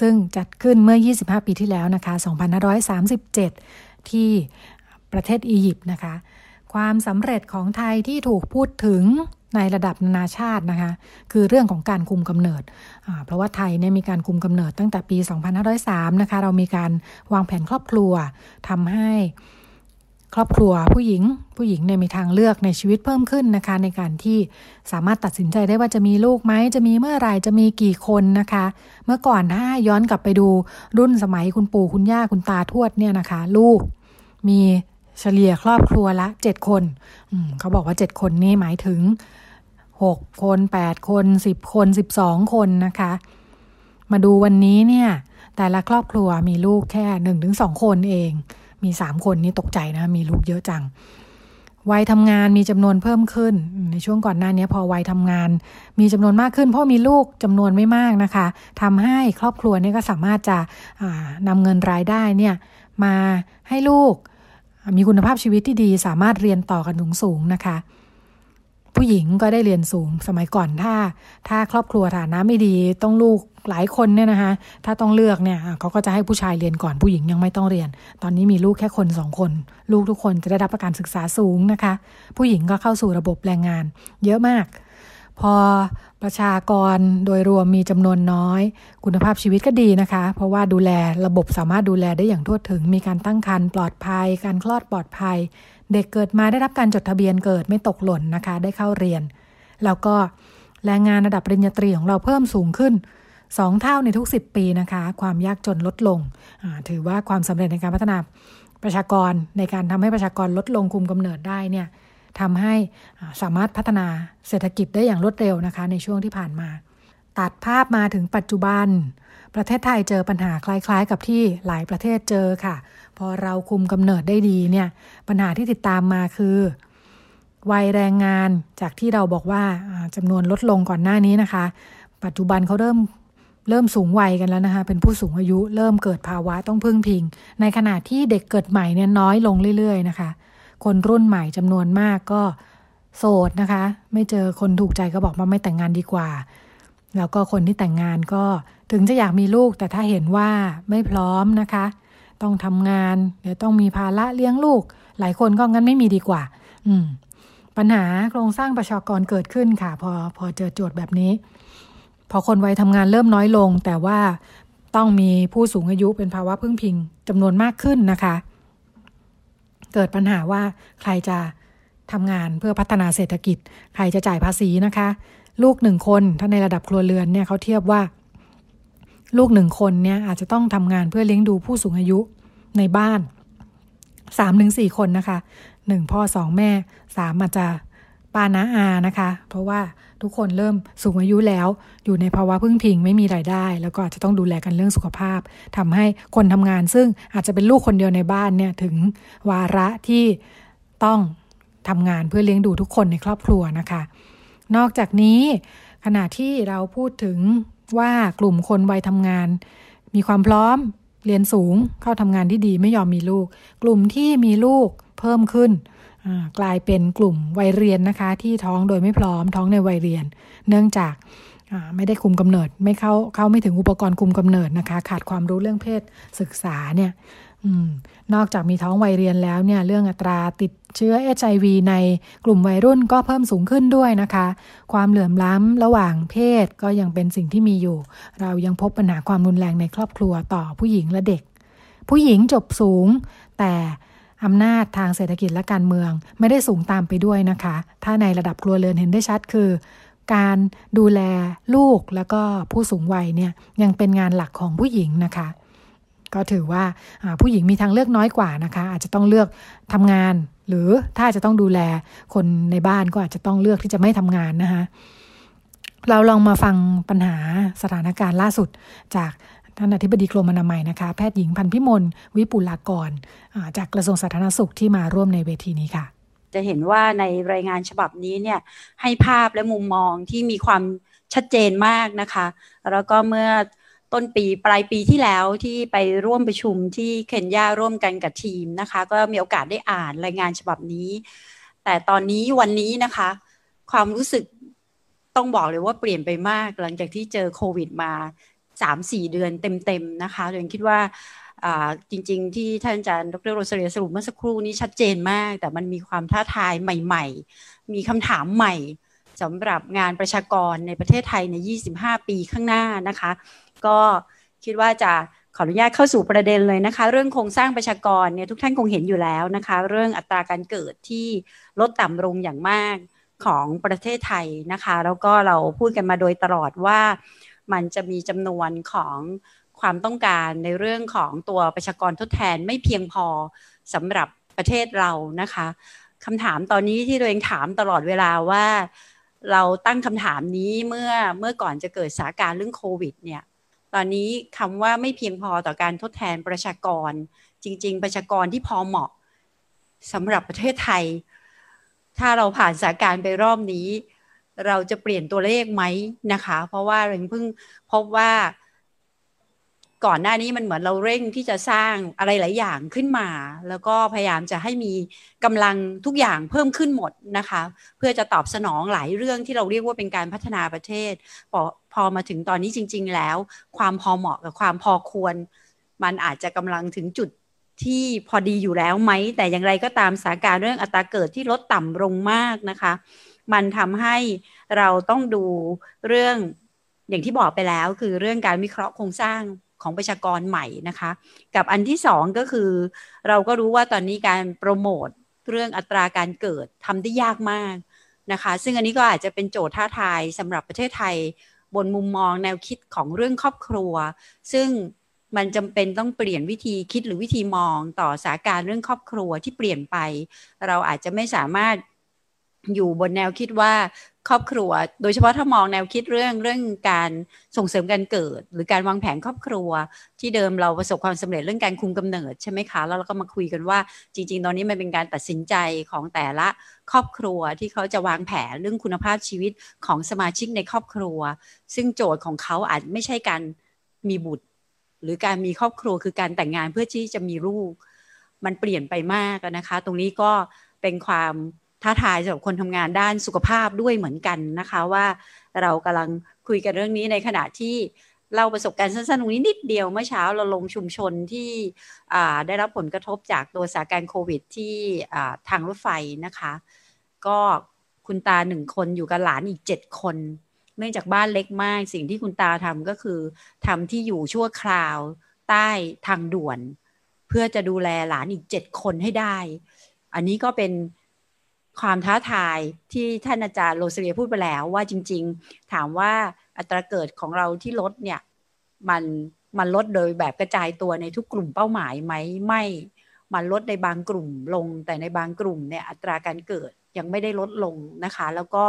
B: ซึ่งจัดขึ้นเมื่อ 25 ปีที่แล้วนะคะ 2537 ที่ประเทศอียิปต์นะคะ ความสำเร็จของไทยที่ถูกพูดถึง ในระดับนานาชาตินะคะคือเรื่องของการคุมกำเนิด เพราะว่าไทยเนี่ยมีการคุมกำเนิดตั้งแต่ปี 2503 นะคะเรามีการวางแผนครอบครัวทำให้ครอบครัวผู้หญิงผู้หญิงเนี่ยมีทางเลือกในชีวิตเพิ่มขึ้นนะคะในการที่สามารถตัดสินใจได้ว่าจะมีลูกไหมจะมีเมื่อไหร่จะมีกี่คนนะคะ เมื่อก่อนถ้าย้อนกลับไปดูรุ่นสมัยคุณปู่คุณย่าคุณตาทวดเนี่ยนะคะ ลูกมีเฉลี่ยครอบครัวละ7คนอืมเขาบอกว่า7คนนี่หมายถึง 6 คน 8 คน 10 คน 12 คนนะคะ มาดูวันนี้เนี่ย แต่ละครอบครัวมีลูกแค่1นถึงสคนเอง มี 3 คนนี่ตกใจนะ มีลูกเยอะจัง วัยทำงานมีจำนวนเพิ่มขึ้น ในช่วงก่อนหน้านี้พอวัยทำงาน มีจำนวนมากขึ้น เพราะมีลูกจำนวนไม่มากนะคะทำให้ครอบครัวนี่ก็สามารถจะนำเงินรายได้เนี่ยมาให้ลูกมีคุณภาพชีวิตที่ดีสามารถเรียนต่อกันสูงๆนะคะ ผู้หญิงก็ได้เรียนสูงสมัยก่อนถ้า ถ้าครอบครัวฐานะไม่ดีต้องลูกหลายคนเนี่ยนะคะถ้าต้องเลือกเนี่ยเขาก็จะให้ผู้ชายเรียนก่อนผู้หญิงยังไม่ต้องเรียน ตอนนี้มีลูกแค่คนสองคน ลูกทุกคนจะได้รับการศึกษาสูงนะคะ ผู้หญิงก็เข้าสู่ระบบแรงงาน เยอะมาก พอประชากรโดยรวมมีจำนวนน้อย คุณภาพชีวิตก็ดีนะคะ เพราะว่าดูแลระบบสามารถดูแลได้อย่างทั่วถึง มีการตั้งครรภ์ปลอดภัย การคลอดปลอดภัย เด็กเกิดมาได้รับการจดทะเบียนเกิดไม่ตกหล่นนะคะ ได้เข้าเรียน แล้วก็แรงงานระดับปริญญาตรีของเราเพิ่มสูงขึ้น 2 เท่าในทุก 10 ปีนะคะ ความยากจนลดลง ถือว่าความสำเร็จในการพัฒนาประชากรในการทำให้ประชากรลดลงคุมกำเนิดได้เนี่ยทำให้สามารถพัฒนาเศรษฐกิจได้อย่างรวดเร็วนะคะ ในช่วงที่ผ่านมา ตัดภาพมาถึงปัจจุบัน ประเทศไทยเจอปัญหาคล้ายๆ กับที่หลายประเทศเจอค่ะ พอเราคุมกำเนิดได้ดีเนี่ย ปัญหาที่ติดตามมาคือ วัยแรงงานจากที่เราบอกว่าจำนวนลดลงก่อนหน้านี้นะคะ ปัจจุบันเขาเริ่มเริ่มสูงวัยกันแล้วนะคะ เป็นผู้สูงอายุเริ่มเกิดภาวะต้องพึ่งพิง ในขณะที่เด็กเกิดใหม่เนี่ยน้อยลงเรื่อย ๆ นะคะ คนรุ่นใหม่จำนวนมากก็โสดนะคะ ไม่เจอคนถูกใจก็บอกว่าไม่แต่งงานดีกว่า แล้วก็คนที่แต่งงานก็ถึงจะอยากมีลูกแต่ถ้าเห็นว่าไม่พร้อมนะคะ ต้องทำงานเดี๋ยวต้องมีภาระเลี้ยงลูก หลายคนก็งั้นไม่มีดีกว่า อืม ปัญหาโครงสร้างประชากรเกิดขึ้นค่ะ พอพอเจอโจทย์แบบนี้ พอคนวัยทำงานเริ่มน้อยลง แต่ว่าต้องมีผู้สูงอายุเป็นภาวะพึ่งพิงจำนวนมากขึ้นนะคะ เกิดปัญหาว่าใครจะทำงานเพื่อพัฒนาเศรษฐกิจ ใครจะจ่ายภาษีนะคะ ลูกหนึ่งคนถ้าในระดับครัวเรือนเนี่ยเขาเทียบว่า ลูกหนึ่งคนเนี่ยอาจจะต้องทำงานเพื่อเลี้ยงดูผู้สูงอายุในบ้านสามถึงสี่คนนะคะหนึ่งพ่อสองแม่สามอาจจะป้าน้าอานะคะ เพราะว่าทุกคนเริ่มสูงอายุแล้ว อยู่ในภาวะพึ่งพิงไม่มีรายได้ แล้วก็อาจจะต้องดูแลกันเรื่องสุขภาพทำให้คนทำงาน ซึ่งอาจจะเป็นลูกคนเดียวในบ้านเนี่ยถึงวาระที่ต้องทำงานเพื่อเลี้ยงดูทุกคนในครอบครัวนะคะ นอกจากนี้ขณะที่เราพูดถึง ว่ากลุ่มคนวัยทำงาน มีความพร้อมเรียนสูงเข้าทำงานที่ดีไม่ยอมมีลูก กลุ่มที่มีลูกเพิ่มขึ้นกลายเป็นกลุ่มวัยเรียนนะคะ ที่ท้องโดยไม่พร้อมท้องในวัยเรียน เนื่องจากไม่ได้คุมกำเนิด ไม่เข้าเข้าไม่ถึงอุปกรณ์คุมกำเนิดนะคะ ขาดความรู้เรื่องเพศศึกษาเนี่ย นอกจากมีท้องวัยเรียนแล้วเนี่ยเรื่องอัตราติดเชื้อ HIV ในกลุ่มวัยรุ่นก็เพิ่มสูงขึ้นด้วยนะคะ ความเหลื่อมล้ำระหว่างเพศก็ยังเป็นสิ่งที่มีอยู่ เรายังพบปัญหาความรุนแรงในครอบครัวต่อผู้หญิงและเด็ก ผู้หญิงจบสูง แต่อำนาจทางเศรษฐกิจและการเมืองไม่ได้สูงตามไปด้วยนะคะ ถ้าในระดับครัวเรือนเห็นได้ชัดคือ การดูแลลูกแล้วก็ผู้สูงวัยเนี่ยยังเป็นงานหลักของผู้หญิงนะคะ ก็ถือว่าผู้หญิงมีทางเลือกน้อยกว่านะคะ อาจจะต้องเลือกทำงาน หรือถ้าจะต้องดูแลคนในบ้านก็อาจจะต้องเลือกที่จะไม่ทำงานนะคะเราลองมาฟังปัญหาสถานการณ์ล่าสุดจากท่านอธิบดีกรมอนามัยนะคะ แพทย์หญิงพันพิมลวิปุลากร จากกระทรวงสาธารณสุขที่มาร่วมในเวทีนี้ค่ะ
D: จะเห็นว่าในรายงานฉบับนี้เนี่ยให้ภาพและมุมมองที่มีความชัดเจนมากนะคะ แล้วก็เมื่อ ต้นปีปลายปีที่แล้วที่ไปร่วมประชุมที่เคนยาร่วมกันกับทีมนะคะ ก็มีโอกาสได้อ่านรายงานฉบับนี้ แต่ตอนนี้วันนี้นะคะ ความรู้สึกต้องบอกเลยว่าเปลี่ยนไปมาก หลังจากที่เจอโควิดมาสามสี่เดือนเต็มๆนะคะเรนคิดว่าจริง ๆ ที่ท่านอาจารย์ดรโรสเรียสรุปเมื่อสักครู่นี้ชัดเจนมาก แต่มันมีความท้าทายใหม่ ๆ มีคำถามใหม่สำหรับงานประชากรในประเทศไทยใน 25 ปีข้างหน้านะคะ ก็คิดว่าจะขออนุญาตเข้าสู่ประเด็นเลยนะคะ เรื่องโครงสร้างประชากรเนี่ยทุกท่านคงเห็นอยู่แล้วนะคะ เรื่องอัตราการเกิดที่ลดต่ำลงอย่างมากของประเทศไทยนะคะ แล้วก็เราพูดกันมาโดยตลอดว่ามันจะมีจำนวนของความต้องการในเรื่องของตัวประชากรทดแทนไม่เพียงพอสำหรับประเทศเรานะคะคำถามตอนนี้ที่ตัวเองถามตลอดเวลาว่า เราตั้งคำถามนี้เมื่อเมื่อก่อนจะเกิดสถานการณ์เรื่องโควิดเนี่ย ตอนนี้คำว่าไม่เพียงพอต่อการทดแทนประชากร จริง ๆ ประชากรที่พอเหมาะสำหรับประเทศไทย ถ้าเราผ่านสถานการณ์ไปรอบนี้ เราจะเปลี่ยนตัวเลขไหมนะคะ เพราะว่าเราเพิ่งพบว่าก่อนหน้านี้มันเหมือนเราเร่งที่จะสร้างอะไรหลายอย่างขึ้นมา แล้วก็พยายามจะให้มีกำลังทุกอย่างเพิ่มขึ้นหมดนะคะ เพื่อจะตอบสนองหลายเรื่องที่เราเรียกว่าเป็นการพัฒนาประเทศ พอมาถึงตอนนี้จริง ๆ แล้ว ความพอเหมาะกับความพอควร มันอาจจะกำลังถึงจุดที่พอดีอยู่แล้วไหม แต่อย่างไรก็ตามสถานการณ์เรื่องอัตราเกิดที่ลดต่ำลงมากนะคะ มันทำให้เราต้องดูเรื่องอย่างที่บอกไปแล้ว คือเรื่องการวิเคราะห์โครงสร้างของประชากรใหม่นะคะ กับอันที่สองก็คือ เราก็รู้ว่าตอนนี้การโปรโมทเรื่องอัตราการเกิดทำได้ยากมากนะคะ ซึ่งอันนี้ก็อาจจะเป็นโจทย์ท้าทายสำหรับประเทศไทย บนมุมมองแนวคิดของเรื่องครอบครัว ซึ่งมันจำเป็นต้องเปลี่ยนวิธีคิดหรือวิธีมองต่อสาการเรื่องครอบครัวที่เปลี่ยนไป เราอาจจะไม่สามารถอยู่บนแนวคิดว่า ครอบครัว โดยเฉพาะถ้ามองแนวคิดเรื่องเรื่องการส่งเสริมการเกิด หรือการวางแผนครอบครัว ที่เดิมเราประสบความสำเร็จเรื่องการคุมกำเนิดใช่ไหมคะแล้วเราก็มาคุยกันว่า จริง ๆ ตอนนี้มันเป็นการตัดสินใจของแต่ละครอบครัวที่เขาจะวางแผนเรื่องคุณภาพชีวิตของสมาชิกในครอบครัว ซึ่งโจทย์ของเขาอาจไม่ใช่การมีบุตร หรือการมีครอบครัวคือการแต่งงานเพื่อที่จะมีลูก มันเปลี่ยนไปมากนะคะ ตรงนี้ก็เป็นความ ท้าทายสำหรับคนทำงานด้านสุขภาพด้วยเหมือนกันนะคะว่าเรากำลังคุยกันเรื่องนี้ในขณะที่เราประสบการณ์สั้นๆตรงนี้นิดเดียวเมื่อเช้าเราลงชุมชนที่ได้รับผลกระทบจากตัวสถานการณ์โควิดที่ทางรถไฟนะคะ ก็คุณตาหนึ่งคนอยู่กับหลานอีกเจ็ดคน เนื่องจากบ้านเล็กมาก สิ่งที่คุณตาทำก็คือทำที่อยู่ชั่วคราวใต้ทางด่วน เพื่อจะดูแลหลานอีกเจ็ดคนให้ได้ อันนี้ก็เป็น ความท้าทายที่ท่านอาจารย์โรเลียพูดไปแล้วว่าจริง ๆ ถามว่าอัตราเกิดของเราที่ลดเนี่ยมันมันลดโดยแบบกระจายตัวในทุกกลุ่มเป้าหมายไหมไม่มันลดในบางกลุ่มลง แต่ในบางกลุ่มเนี่ยอัตราการเกิดยังไม่ได้ลดลงนะคะ แล้วก็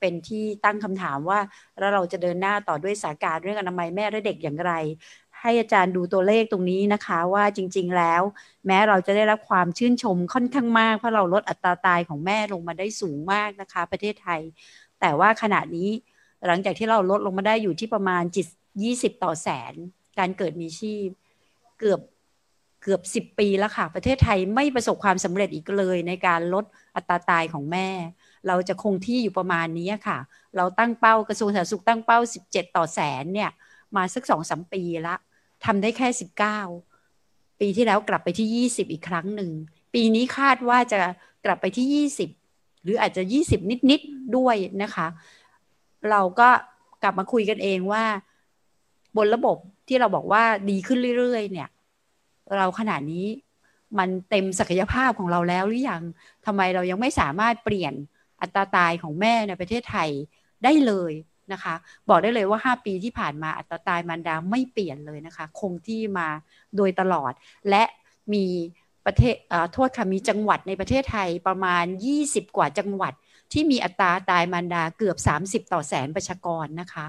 D: เป็นที่ตั้งคำถามว่าแล้วเราจะเดินหน้าต่อด้วยสาการเรื่องอนามัยแม่และเด็กอย่างไร ให้อาจารย์ดูตัวเลขตรงนี้นะคะ ว่าจริง ๆ แล้ว แม้เราจะได้รับความชื่นชมค่อนข้างมาก เพราะเราลดอัตราตายของแม่ลงมาได้สูงมากนะคะ ประเทศไทย แต่ว่าขณะนี้หลังจากที่เราลดลงมาได้อยู่ที่ประมาณจิตยี่สิบต่อแสน การเกิดมีชีพเกือบเกือบสิบปีแล้วค่ะ ประเทศไทยไม่ประสบความสำเร็จอีกเลยในการลดอัตราตายของแม่ เราจะคงที่อยู่ประมาณนี้ค่ะ เราตั้งเป้ากระทรวงสาธารณสุขตั้งเป้าสิบเจ็ดต่อแสนเนี่ย มาสักสองสามปีละ ทำได้แค่สิบเก้าปีที่แล้วกลับไปที่ 20 อีกครั้งหนึ่ง ปีนี้คาดว่าจะกลับไปที่ 20 หรืออาจจะ 20 นิด ๆ ด้วยนะคะ เราก็กลับมาคุยกันเองว่า บนระบบที่เราบอกว่าดีขึ้นเรื่อย ๆ เนี่ย เราขนาดนี้มันเต็มศักยภาพของเราแล้วหรือยังทำไมเรายังไม่สามารถเปลี่ยนอัตราตายของแม่ในประเทศไทยได้เลย นะคะ บอกได้เลยว่า 5 ปีที่ผ่านมาอัตราตายมารดาไม่เปลี่ยนเลยนะคะ คงที่มาโดยตลอด และมีประเทศโทษค่ะมีจังหวัดในประเทศไทยประมาณ 20 กว่าจังหวัด ที่มีอัตราตายมารดาเกือบ 30 ต่อแสนประชากรนะคะ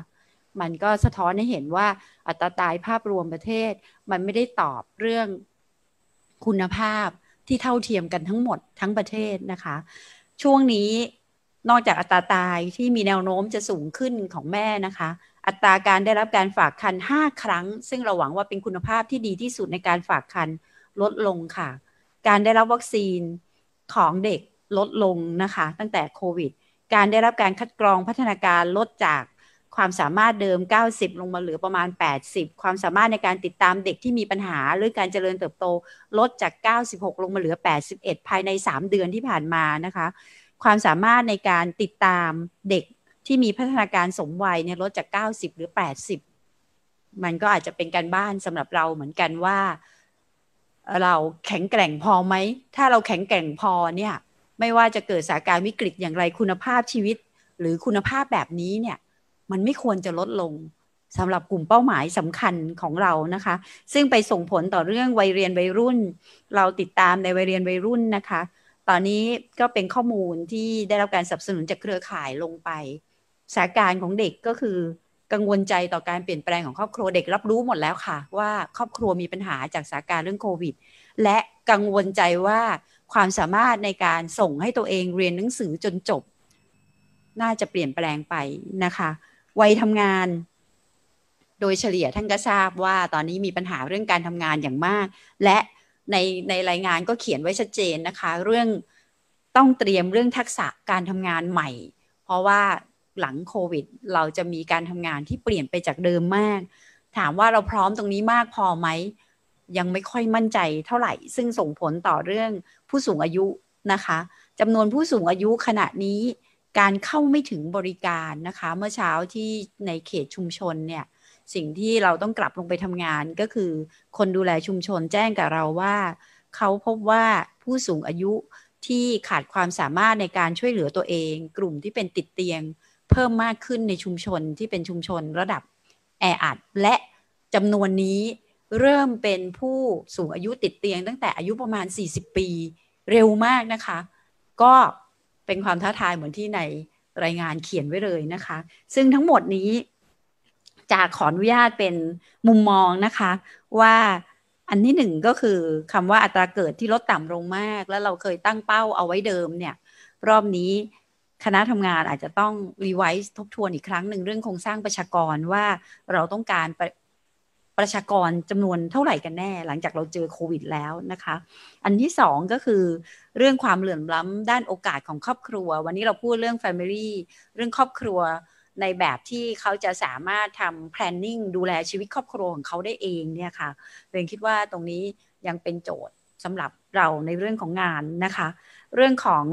D: มันก็สะท้อนให้เห็นว่าอัตราตายภาพรวมประเทศ มันไม่ได้ตอบเรื่องคุณภาพที่เท่าเทียมกันทั้งหมดทั้งประเทศนะคะ ช่วงนี้ นอกจากอัตราตายที่มีแนวโน้มจะสูงขึ้นของแม่นะคะ อัตราการได้รับการฝากคัน5ครั้ง ซึ่งเราหวังว่าเป็นคุณภาพที่ดีที่สุดในการฝากคันลดลงค่ะ การได้รับวัคซีนของเด็กลดลงนะคะ ตั้งแต่โควิด การได้รับการคัดกรองพัฒนาการลดจากความสามารถเดิม 90 ลงมาเหลือประมาณ 80 ความสามารถในการติดตามเด็กที่มีปัญหา หรือการเจริญเติบโตลดจาก 96 ลงมาเหลือ 81 ภายใน 3 เดือนที่ผ่านมานะคะ ความสามารถในการติดตามเด็กที่มีพัฒนาการสมวัยเนี่ยลดจาก 90 หรือ 80 มันก็อาจจะเป็นการบ้านสำหรับเราเหมือนกันว่า เราแข็งแกร่งพอไหม ถ้าเราแข็งแกร่งพอเนี่ย ไม่ว่าจะเกิดสถานการณ์วิกฤตอย่างไรคุณภาพชีวิต หรือคุณภาพแบบนี้เนี่ย มันไม่ควรจะลดลงสำหรับกลุ่มเป้าหมายสำคัญของเรานะคะ ซึ่งไปส่งผลต่อเรื่องวัยเรียนวัยรุ่น เราติดตามในวัยเรียนวัยรุ่นนะคะ ตอนนี้ก็เป็นข้อมูลที่ได้รับการสนับสนุนจากเครือข่ายลงไปสถานการณ์ของเด็กก็คือกังวลใจต่อการเปลี่ยนแปลงของครอบครัวเด็กรับรู้หมดแล้วค่ะ ว่าครอบครัวมีปัญหาจากสถานการณ์เรื่องโควิด และกังวลใจว่าความสามารถในการส่งให้ตัวเองเรียนหนังสือจนจบ น่าจะเปลี่ยนแปลงไปนะคะวัยทำงาน โดยเฉลี่ยท่านก็ทราบว่าตอนนี้มีปัญหาเรื่องการทำงานอย่างมาก และ ในในรายงานก็เขียนไว้ชัดเจนนะคะ เรื่องต้องเตรียมเรื่องทักษะการทำงานใหม่ เพราะว่าหลังโควิด เราจะมีการทำงานที่เปลี่ยนไปจากเดิมมาก ถามว่าเราพร้อมตรงนี้มากพอไหม ยังไม่ค่อยมั่นใจเท่าไหร่ ซึ่งส่งผลต่อเรื่องผู้สูงอายุนะคะจำนวนผู้สูงอายุขณะนี้การเข้าไม่ถึงบริการนะคะ เมื่อเช้าที่ในเขตชุมชนเนี่ย สิ่งที่เราต้องกลับลงไปทำงานก็คือ คนดูแลชุมชนแจ้งกับเราว่า เขาพบว่าผู้สูงอายุที่ขาดความสามารถในการช่วยเหลือตัวเอง กลุ่มที่เป็นติดเตียง เพิ่มมากขึ้นในชุมชนที่เป็นชุมชนระดับแออัดและจำนวนนี้เริ่มเป็นผู้สูงอายุติดเตียง ตั้งแต่อายุประมาณ 40 ปีเร็วมากนะคะ ก็เป็นความท้าทายเหมือนที่ในรายงานเขียนไว้เลยนะคะ ซึ่งทั้งหมดนี้ จากขออนุญาตเป็นมุมมองนะคะ ว่าอันที่หนึ่งก็คือคำว่าอัตราเกิดที่ลดต่ำลงมาก แล้วเราเคยตั้งเป้าเอาไว้เดิมเนี่ย รอบนี้คณะทำงานอาจจะต้องรีไวซ์ทบทวนอีกครั้งหนึ่งเรื่องโครงสร้างประชากรว่าเราต้องการประชากรจำนวนเท่าไหร่กันแน่ หลังจากเราเจอโควิดแล้วนะคะ อันที่สองก็คือเรื่องความเหลื่อมล้ำด้านโอกาสของครอบครัว วันนี้เราพูดเรื่อง Family เรื่องครอบครัว ในแบบที่เขาจะสามารถทำ planning ดูแลชีวิตครอบครัวของเขาได้เองเนี่ยค่ะเรนคิดว่าตรงนี้ยังเป็นโจทย์สำหรับเราในเรื่องของงานนะคะ เรื่องของ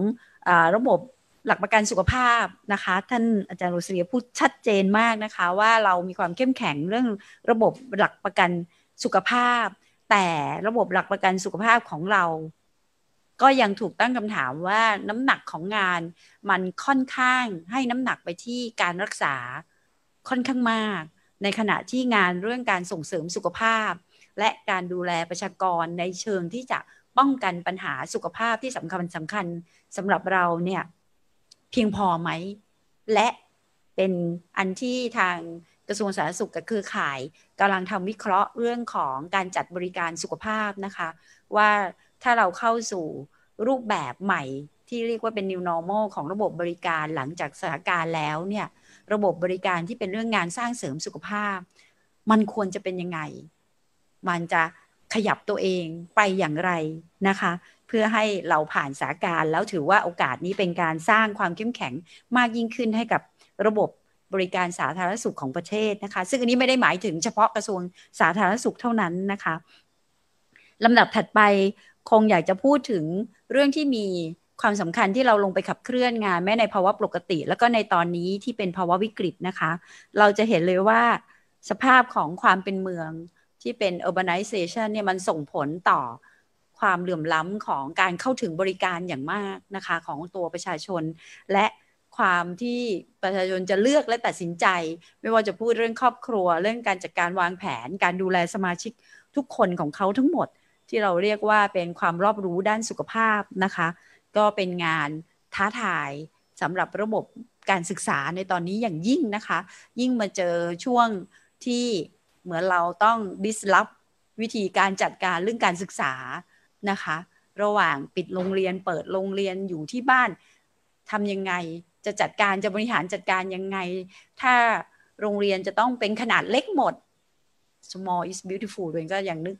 D: อระบบหลักประกันสุขภาพนะคะ ท่านอาจารย์โรสเลียพูดชัดเจนมากนะคะ ว่าเรามีความเข้มแข็งเรื่องระบบหลักประกันสุขภาพ แต่ระบบหลักประกันสุขภาพของเรา ก็ยังถูกตั้งคำถามว่าน้ำหนักของงานมันค่อนข้างให้น้ำหนักไปที่การรักษาค่อนข้างมาก ในขณะที่งานเรื่องการส่งเสริมสุขภาพ และการดูแลประชากรในเชิงที่จะป้องกันปัญหาสุขภาพที่สำคัญสำคัญสำหรับเราเนี่ยเพียงพอไหม และเป็นอันที่ทางกระทรวงสาธารณสุขกับเครือข่ายกำลังทำวิเคราะห์เรื่องของการจัดบริการสุขภาพนะคะ ว่า ถ้าเราเข้าสู่รูปแบบใหม่ที่เรียกว่าเป็น new normal ของระบบบริการหลังจากสถานการณ์แล้วเนี่ยระบบบริการที่เป็นเรื่องงานสร้างเสริมสุขภาพ มันควรจะเป็นยังไง มันจะขยับตัวเองไปอย่างไรนะคะ เพื่อให้เราผ่านสถานการแล้วถือว่าโอกาสนี้เป็นการสร้างความเข้มแข็งมากยิ่งขึ้นให้กับระบบบริการสาธารณสุขของประเทศนะคะ ซึ่งอันนี้ไม่ได้หมายถึงเฉพาะกระทรวงสาธารณสุขเท่านั้นนะคะลำดับถัดไป คงอยากจะพูดถึงเรื่องที่มีความสำคัญที่เราลงไปขับเคลื่อนงานแม้ในภาวะปกติ แล้วก็ในตอนนี้ที่เป็นภาวะวิกฤตนะคะ เราจะเห็นเลยว่าสภาพของความเป็นเมืองที่เป็น urbanization เนี่ยมันส่งผลต่อความเหลื่อมล้ำของการเข้าถึงบริการอย่างมากนะคะของตัวประชาชน และความที่ประชาชนจะเลือกและตัดสินใจ ไม่ว่าจะพูดเรื่องครอบครัว เรื่องการจัดการวางแผน การดูแลสมาชิกทุกคนของเขาทั้งหมด ที่เราเรียกว่าเป็นความรอบรู้ด้านสุขภาพนะคะ ก็เป็นงานท้าทายสำหรับระบบการศึกษาในตอนนี้อย่างยิ่งนะคะ ยิ่งมาเจอช่วงที่เหมือนเราต้องดิสลอฟวิธีการจัดการเรื่องการศึกษานะคะ ระหว่างปิดโรงเรียนเปิดโรงเรียนอยู่ที่บ้านทำยังไงจะจัดการจะบริหารจัดการยังไง ถ้าโรงเรียนจะต้องเป็นขนาดเล็กหมด small is beautiful ตัวเองก็ยังนึก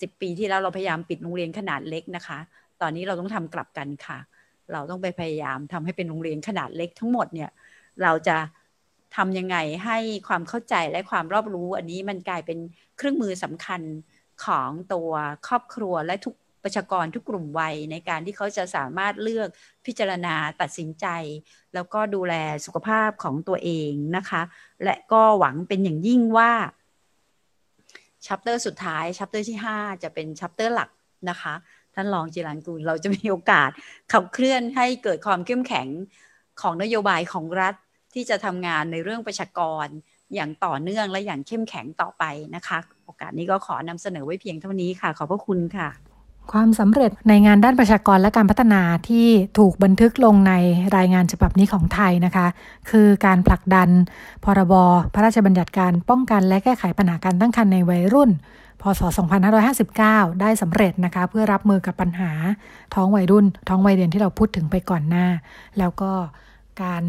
D: สิบปีที่แล้วเราพยายามปิดโรงเรียนขนาดเล็กนะคะ ตอนนี้เราต้องทำกลับกันค่ะ เราต้องไปพยายามทำให้เป็นโรงเรียนขนาดเล็กทั้งหมดเนี่ยเราจะทำยังไงให้ความเข้าใจและความรอบรู้อันนี้มันกลายเป็นเครื่องมือสำคัญของตัวครอบครัวและทุกประชากรทุกกลุ่มวัยในการที่เขาจะสามารถเลือกพิจารณาตัดสินใจ แล้วก็ดูแลสุขภาพของตัวเองนะคะ และก็หวังเป็นอย่างยิ่งว่า chapter สุดท้าย chapter ที่ 5 จะเป็น chapter หลักนะคะ ท่านรองจิรันกูลเราจะมีโอกาสขับเคลื่อนให้เกิดความเข้มแข็งของนโยบายของรัฐที่จะทำงานในเรื่องประชากรอย่างต่อเนื่องและอย่างเข้มแข็งต่อไปนะคะ โอกาสนี้ก็ขอนำเสนอไว้เพียงเท่านี้ค่ะ ขอบพระคุณค่ะ
B: ความสำเร็จในงานด้านประชากรและการพัฒนาที่ถูกบันทึกลงในรายงานฉบับนี้ของไทยนะคะ คือการผลักดัน พรบ พระราชบัญญัติการป้องกันและแก้ไขปัญหาการตั้งครรภ์ในวัยรุ่น พศ 2559 ได้สำเร็จนะคะ เพื่อรับมือกับปัญหาท้องวัยรุ่น ท้องวัยเรียนที่เราพูดถึงไปก่อนหน้า แล้วก็การ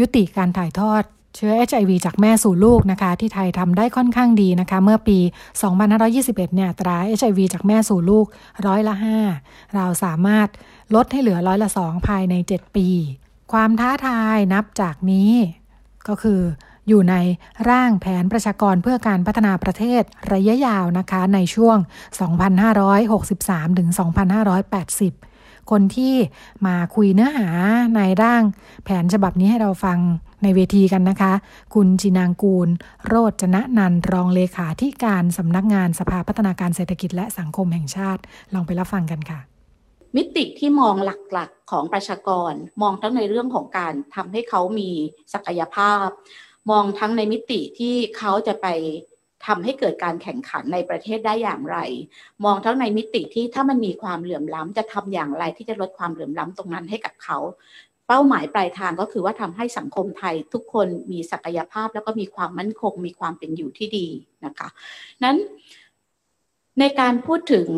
B: ยุติการถ่ายทอด เชื้อ HIV จากแม่สู่ลูกนะคะ ที่ไทยทำได้ค่อนข้างดีนะคะ เมื่อปี 2521 เนี่ยตรา HIV จากแม่สู่ลูกร้อยละ 5 เราสามารถลดให้เหลือร้อยละ 2 ภายใน 7 ปี ความท้าทายนับจากนี้ก็คืออยู่ในร่างแผนประชากรเพื่อการพัฒนาประเทศระยะยาวนะคะในช่วง 2563 ถึง 2580 คนที่มาคุยเนื้อหาในร่างแผนฉบับนี้ให้เราฟัง ในเวทีกันนะคะ คุณจินางกูล โรจนะนันรองเลขาที่การสำนักงานสภาพัฒนาการเศรษฐกิจและสังคมแห่งชาติ ลองไปรับฟังกันค่ะ
E: มิติที่มองหลักๆของประชากร มองทั้งในเรื่องของการทำให้เขามีศักยภาพ มองทั้งในมิติที่เขาจะไปทำให้เกิดการแข่งขันในประเทศได้อย่างไร มองทั้งในมิติที่ถ้ามันมีความเหลื่อมล้ำจะทำอย่างไรที่จะลดความเหลื่อมล้ำตรงนั้นให้กับเขา เป้าหมายปลายทางก็คือว่าทำให้สังคมไทยทุกคนมีศักยภาพแล้วก็มีความมั่นคง มีความเป็นอยู่ที่ดีนะคะนั้นในการพูดถึง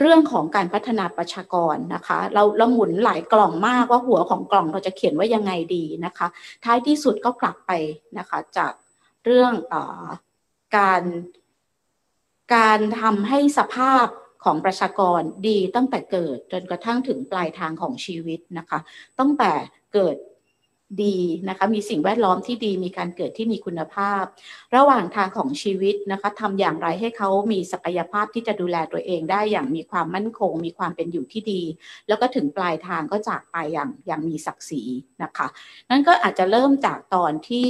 E: เรื่องของการพัฒนาประชากรนะคะ เราเราหมุนหลายกล่องมากว่าหัวของกล่องเราจะเขียนว่ายังไงดีนะคะ ท้ายที่สุดก็กลับไปนะคะจากเรื่องอการการทำให้สภาพ ของประชากรดีตั้งแต่เกิดจนกระทั่งถึงปลายทางของชีวิตนะคะตั้งแต่เกิดดีนะคะมีสิ่งแวดล้อมที่ดีมีการเกิดที่มีคุณภาพ ระหว่างทางของชีวิตนะคะทำอย่างไรให้เขามีศักยภาพที่จะดูแลตัวเองได้อย่างมีความมั่นคง มีความเป็นอยู่ที่ดี แล้วก็ถึงปลายทางก็จากไปอย่างอย่างมีศักดิ์ศรีนะคะนั่นก็อาจจะเริ่มจากตอนที่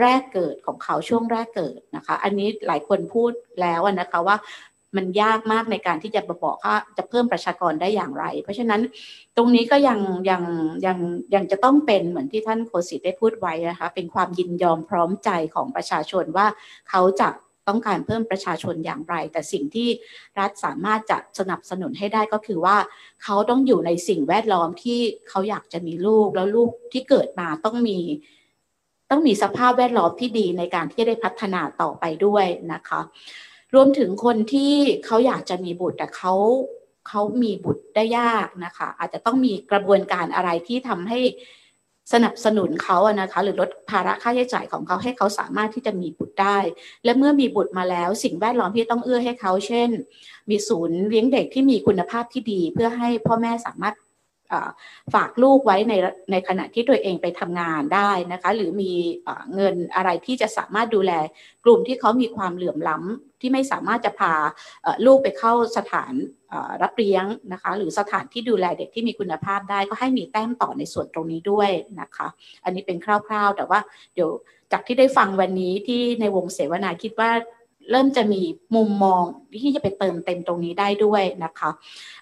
E: แรกเกิดของเขาช่วงแรกเกิดนะคะ อันนี้หลายคนพูดแล้วนะคะว่า มันยากมากในการที่จะบอกว่าจะเพิ่มประชากรได้อย่างไร เพราะฉะนั้นตรงนี้ก็ยังยังยังยังจะต้องเป็นเหมือนที่ท่านโคสิตได้พูดไว้นะคะเป็นความยินยอมพร้อมใจของประชาชนว่าเขาจะต้องการเพิ่มประชาชนอย่างไร แต่สิ่งที่รัฐสามารถจะสนับสนุนให้ได้ก็คือว่า เขาต้องอยู่ในสิ่งแวดล้อมที่เขาอยากจะมีลูกแล้วลูกที่เกิดมาต้องมีต้องมีสภาพแวดล้อมที่ดีในการที่จะได้พัฒนาต่อไปด้วยนะคะ รวมถึงคนที่เขาอยากจะมีบุตรแต่เขาเขามีบุตรได้ยากนะคะ อาจจะต้องมีกระบวนการอะไรที่ทำให้สนับสนุนเขาอะนะคะ หรือลดภาระค่าใช้จ่ายของเขาให้เขาสามารถที่จะมีบุตรได้ และเมื่อมีบุตรมาแล้ว สิ่งแวดล้อมที่ต้องเอื้อให้เขา เช่น มีศูนย์เลี้ยงเด็กที่มีคุณภาพที่ดี เพื่อให้พ่อแม่สามารถ ฝากลูกไว้ในในขณะที่ตัวเองไปทำงานได้นะคะ หรือมีเงินอะไรที่จะสามารถดูแลกลุ่มที่เขามีความเหลื่อมล้ำที่ไม่สามารถจะพาลูกไปเข้าสถานรับเลี้ยงนะคะ หรือสถานที่ดูแลเด็กที่มีคุณภาพได้ก็ให้มีแต้มต่อในส่วนตรงนี้ด้วยนะคะ อันนี้เป็นคร่าวๆ แต่ว่าเดี๋ยวจากที่ได้ฟังวันนี้ที่ในวงเสวนาคิดว่า เริ่มจะมีมุมมองที่จะไปเติมเต็มตรงนี้ได้ด้วยนะคะ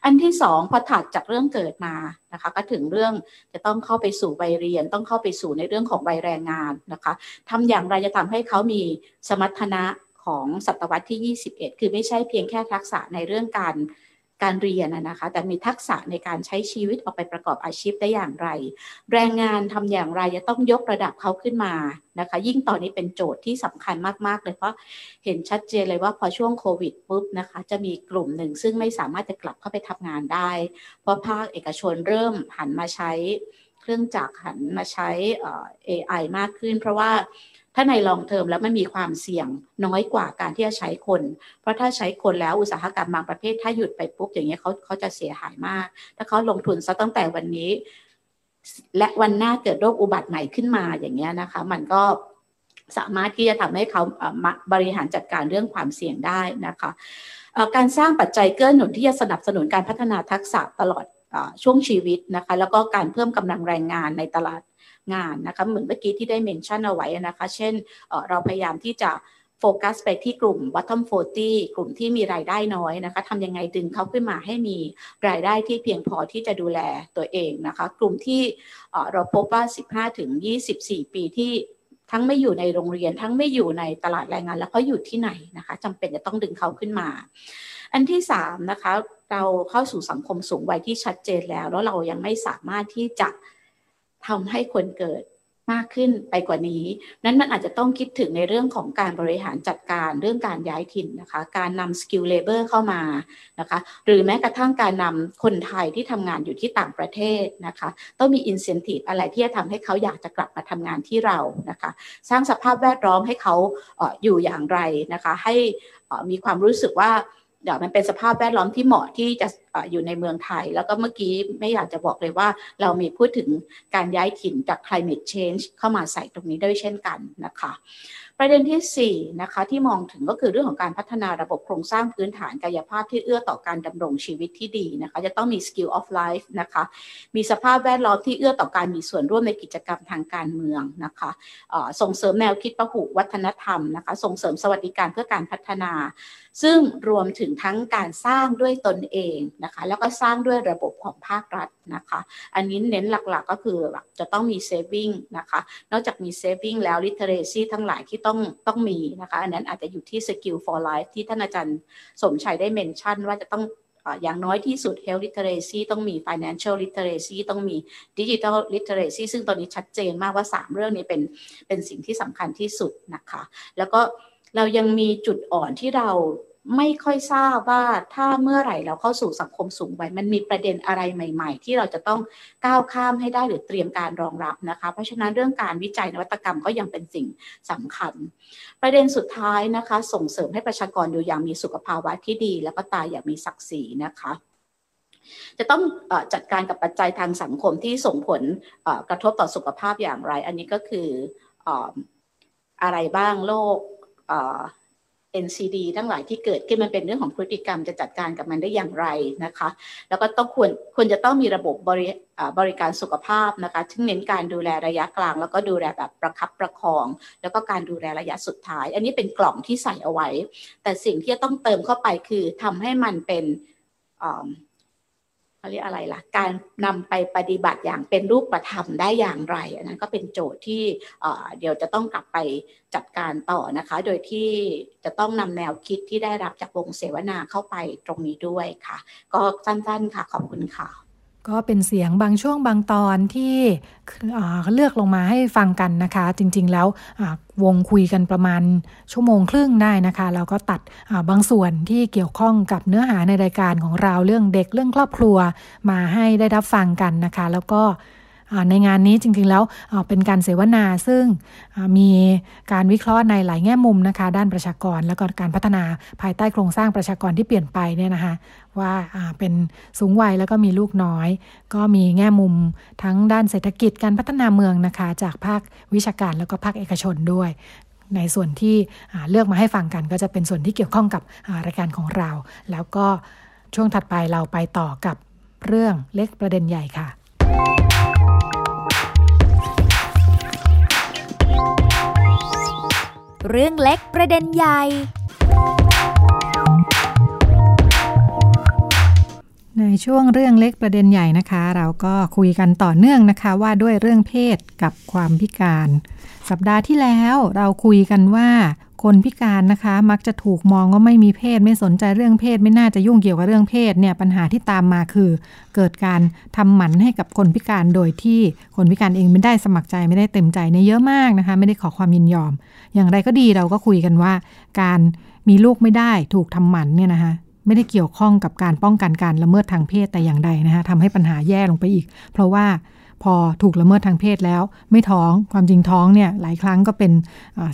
E: อันที่สองพอถัดจากเรื่องเกิดมานะคะ ก็ถึงเรื่องจะต้องเข้าไปสู่วัยเรียน ต้องเข้าไปสู่ในเรื่องของวัยแรงงานนะคะทำอย่างไรจะทำให้เขามีสมรรถนะของศตวรรษที่ 21 คือไม่ใช่เพียงแค่ทักษะในเรื่องการ การเรียนนะคะ แต่มีทักษะในการใช้ชีวิตออกไปประกอบอาชีพได้อย่างไร แรงงานทำอย่างไรจะต้องยกระดับเขาขึ้นมานะคะ ยิ่งตอนนี้เป็นโจทย์ที่สำคัญมาก ๆ เลยเพราะเห็นชัดเจนเลยว่าพอช่วงโควิดปุ๊บนะคะ จะมีกลุ่มหนึ่งซึ่งไม่สามารถจะกลับเข้าไปทำงานได้ เพราะภาคเอกชนเริ่มหันมาใช้เครื่องจักรหันมาใช้ AI มากขึ้น เพราะว่า ถ้าในลองเทอมแล้วมันมีความเสี่ยงน้อยกว่าการที่จะใช้คน เพราะถ้าใช้คนแล้วอุตสาหกรรมบางประเภทถ้าหยุดไปปุ๊บอย่างเงี้ยเขาเขาจะเสียหายมาก ถ้าเขาลงทุนซะตั้งแต่วันนี้ และวันหน้าเกิดโรคอุบัติใหม่ขึ้นมาอย่างเงี้ยนะคะ มันก็สามารถที่จะทำให้เขาบริหารจัดการเรื่องความเสี่ยงได้นะคะการสร้างปัจจัยเกื้อหนุนที่จะสนับสนุนการพัฒนาทักษะตลอดช่วงชีวิตนะคะแล้วก็การเพิ่มกำลังแรงงานในตลาด งานนะคะเหมือนเมื่อกี้ที่ได้เมนชั่นเอาไว้นะคะ เช่นเราพยายามที่จะโฟกัสไปที่กลุ่ม bottom 40 กลุ่มที่มีรายได้น้อยนะคะทำยังไงดึงเขาขึ้นมาให้มีรายได้ที่เพียงพอที่จะดูแลตัวเองนะคะ กลุ่มที่เราพบว่า 15ถึง24 ปีที่ทั้งไม่อยู่ในโรงเรียน ทั้งไม่อยู่ในตลาดแรงงาน แล้วเขาอยู่ที่ไหนนะคะจำเป็นจะต้องดึงเขาขึ้นมา อันที่3นะคะเราเข้าสู่สังคมสูงวัยที่ชัดเจนแล้ว แล้วเรายังไม่สามารถที่จะ ทำให้คนเกิดมากขึ้นไปกว่านี้ นั้นมันอาจจะต้องคิดถึงในเรื่องของการบริหารจัดการเรื่องการย้ายถิ่นนะคะ การนำสกิลเลเบอร์เข้ามานะคะ หรือแม้กระทั่งการนำคนไทยที่ทำงานอยู่ที่ต่างประเทศนะคะ ต้องมีอินเซนティブอะไรที่จะทำให้เขาอยากจะกลับมาทำงานที่เรานะคะ สร้างสภาพแวดล้อมให้เขาออยู่อย่างไรนะคะ ให้มีความรู้สึกว่า เดี๋ยวมันเป็นสภาพแวดล้อมที่เหมาะที่จะอยู่ในเมืองไทย แล้วก็เมื่อกี้ไม่อยากจะบอกเลยว่า เรามีพูดถึงการย้ายถิ่นจาก climate change เข้ามาใส่ตรงนี้ด้วยเช่นกันนะคะ ประเด็นที่4นะคะที่มองถึงก็คือเรื่องของการพัฒนาระบบโครงสร้างพื้นฐานกายภาพที่เอื้อต่อการดำรงชีวิตที่ดีนะคะจะต้องมี skill of life นะคะมีสภาพแวดล้อมที่เอื้อต่อการมีส่วนร่วมในกิจกรรมทางการเมืองนะคะส่งเสริมแนวคิดพหุวัฒนธรรมนะคะส่งเสริมสวัสดิการเพื่อการพัฒนา ซึ่งรวมถึงทั้งการสร้างด้วยตนเองนะคะแล้วก็สร้างด้วยระบบของภาครัฐนะคะอันนี้เน้นหลักๆก็คือจะต้องมี saving นะคะนอกจากมี saving แล้ว literacy ทั้งหลายที่ต้องต้องมีนะคะ อันนั้นอาจจะอยู่ที่ skill for life ที่ท่านอาจารย์สมชัยได้เมนชั่น ว่าจะต้องอย่างน้อยที่สุด health literacy ต้องมี financial literacy ต้องมี digital literacy ซึ่งตอนนี้ชัดเจนมากว่า 3 เรื่องนี้เป็นเป็นสิ่งที่สำคัญที่สุดนะคะ แล้วก็เรายังมีจุดอ่อนที่เรา ไม่ค่อยทราบว่าถ้าเมื่อไหร่เราเข้าสู่สังคมสูงวัยมันมีประเด็นอะไรใหม่ ๆ ที่เราจะต้องก้าวข้ามให้ได้หรือเตรียมการรองรับนะคะ เพราะฉะนั้นเรื่องการวิจัยนวัตกรรมก็ยังเป็นสิ่งสำคัญ ประเด็นสุดท้ายนะคะ ส่งเสริมให้ประชากรอยู่อย่างมีสุขภาวะที่ดี แล้วก็ตายอย่างมีศักดิ์ศรีนะคะจะต้องอจัดการกับปัจจัยทางสังคมที่ส่งผลกระทบต่อสุขภาพอย่างไร อันนี้ก็คืออะไรบ้างโรค NCD ทั้งหลายที่เกิดขึ้นมันเป็นเรื่องของพฤติกรรมจะจัดการกับมันได้อย่างไรนะคะ แล้วก็ต้องควรควรจะต้องมีระบบบริบริการสุขภาพนะคะที่เน้นการดูแลระยะกลาง แล้วก็ดูแลแบบประคับประคอง แล้วก็การดูแลระยะสุดท้าย อันนี้เป็นกล่องที่ใส่เอาไว้ แต่สิ่งที่จะต้องเติมเข้าไปคือทำให้มันเป็น เขาเรียกอะไรล่ะ การนำไปปฏิบัติอย่างเป็นรูปธรรมได้อย่างไร อันนั้นก็เป็นโจทย์ที่เดี๋ยวจะต้องกลับไปจัดการต่อนะคะ โดยที่จะต้องนำแนวคิดที่ได้รับจากวงเสวนาเข้าไปตรงนี้ด้วยค่ะ ก็สั้นๆค่ะขอบคุณค่ะ
B: ก็เป็นเสียงบางช่วงบางตอนที่เลือกลงมาให้ฟังกันนะคะ จริงๆแล้ววงคุยกันประมาณชั่วโมงครึ่งได้นะคะ แล้วก็ตัดบางส่วนที่เกี่ยวข้องกับเนื้อหาในรายการของเราเรื่องเด็กเรื่องครอบครัวมาให้ได้รับฟังกันนะคะ แล้วก็ ในงานนี้จริงๆแล้วเป็นการเสวนาซึ่งมีการวิเคราะห์ในหลายแง่มุมนะคะ ด้านประชากรแล้วก็การพัฒนาภายใต้โครงสร้างประชากรที่เปลี่ยนไปเนี่ยนะคะว่าเป็นสูงวัยแล้วก็มีลูกน้อย ก็มีแง่มุมทั้งด้านเศรษฐกิจการพัฒนาเมืองนะคะ จากภาควิชาการแล้วก็ภาคเอกชนด้วย ในส่วนที่เลือกมาให้ฟังกันก็จะเป็นส่วนที่เกี่ยวข้องกับรายการของเรา แล้วก็ช่วงถัดไปเราไปต่อกับเรื่องเล็กประเด็นใหญ่ค่ะ
A: เรื่องเล็กประเด็นใหญ่
B: ในช่วงเรื่องเล็กประเด็นใหญ่นะคะ เราก็คุยกันต่อเนื่องนะคะว่าด้วยเรื่องเพศกับความพิการ สัปดาห์ที่แล้วเราคุยกันว่า คนพิการนะคะ มักจะถูกมองว่าไม่มีเพศ ไม่สนใจเรื่องเพศ ไม่น่าจะยุ่งเกี่ยวกับเรื่องเพศเนี่ยปัญหาที่ตามมาคือ เกิดการทำหมันให้กับคนพิการโดยที่คนพิการเองไม่ได้สมัครใจไม่ได้เต็มใจในเยอะมากนะคะ ไม่ได้ขอความยินยอม อย่างไรก็ดีเราก็คุยกันว่า การมีลูกไม่ได้ถูกทำหมันเนี่ยนะคะไม่ได้เกี่ยวข้องกับการป้องกันการละเมิดทางเพศแต่อย่างใดนะคะทำให้ปัญหาแย่ลงไปอีก เพราะว่า พอถูกละเมิดทางเพศแล้ว ไม่ท้องความจริงท้องเนี่ยหลายครั้งก็เป็น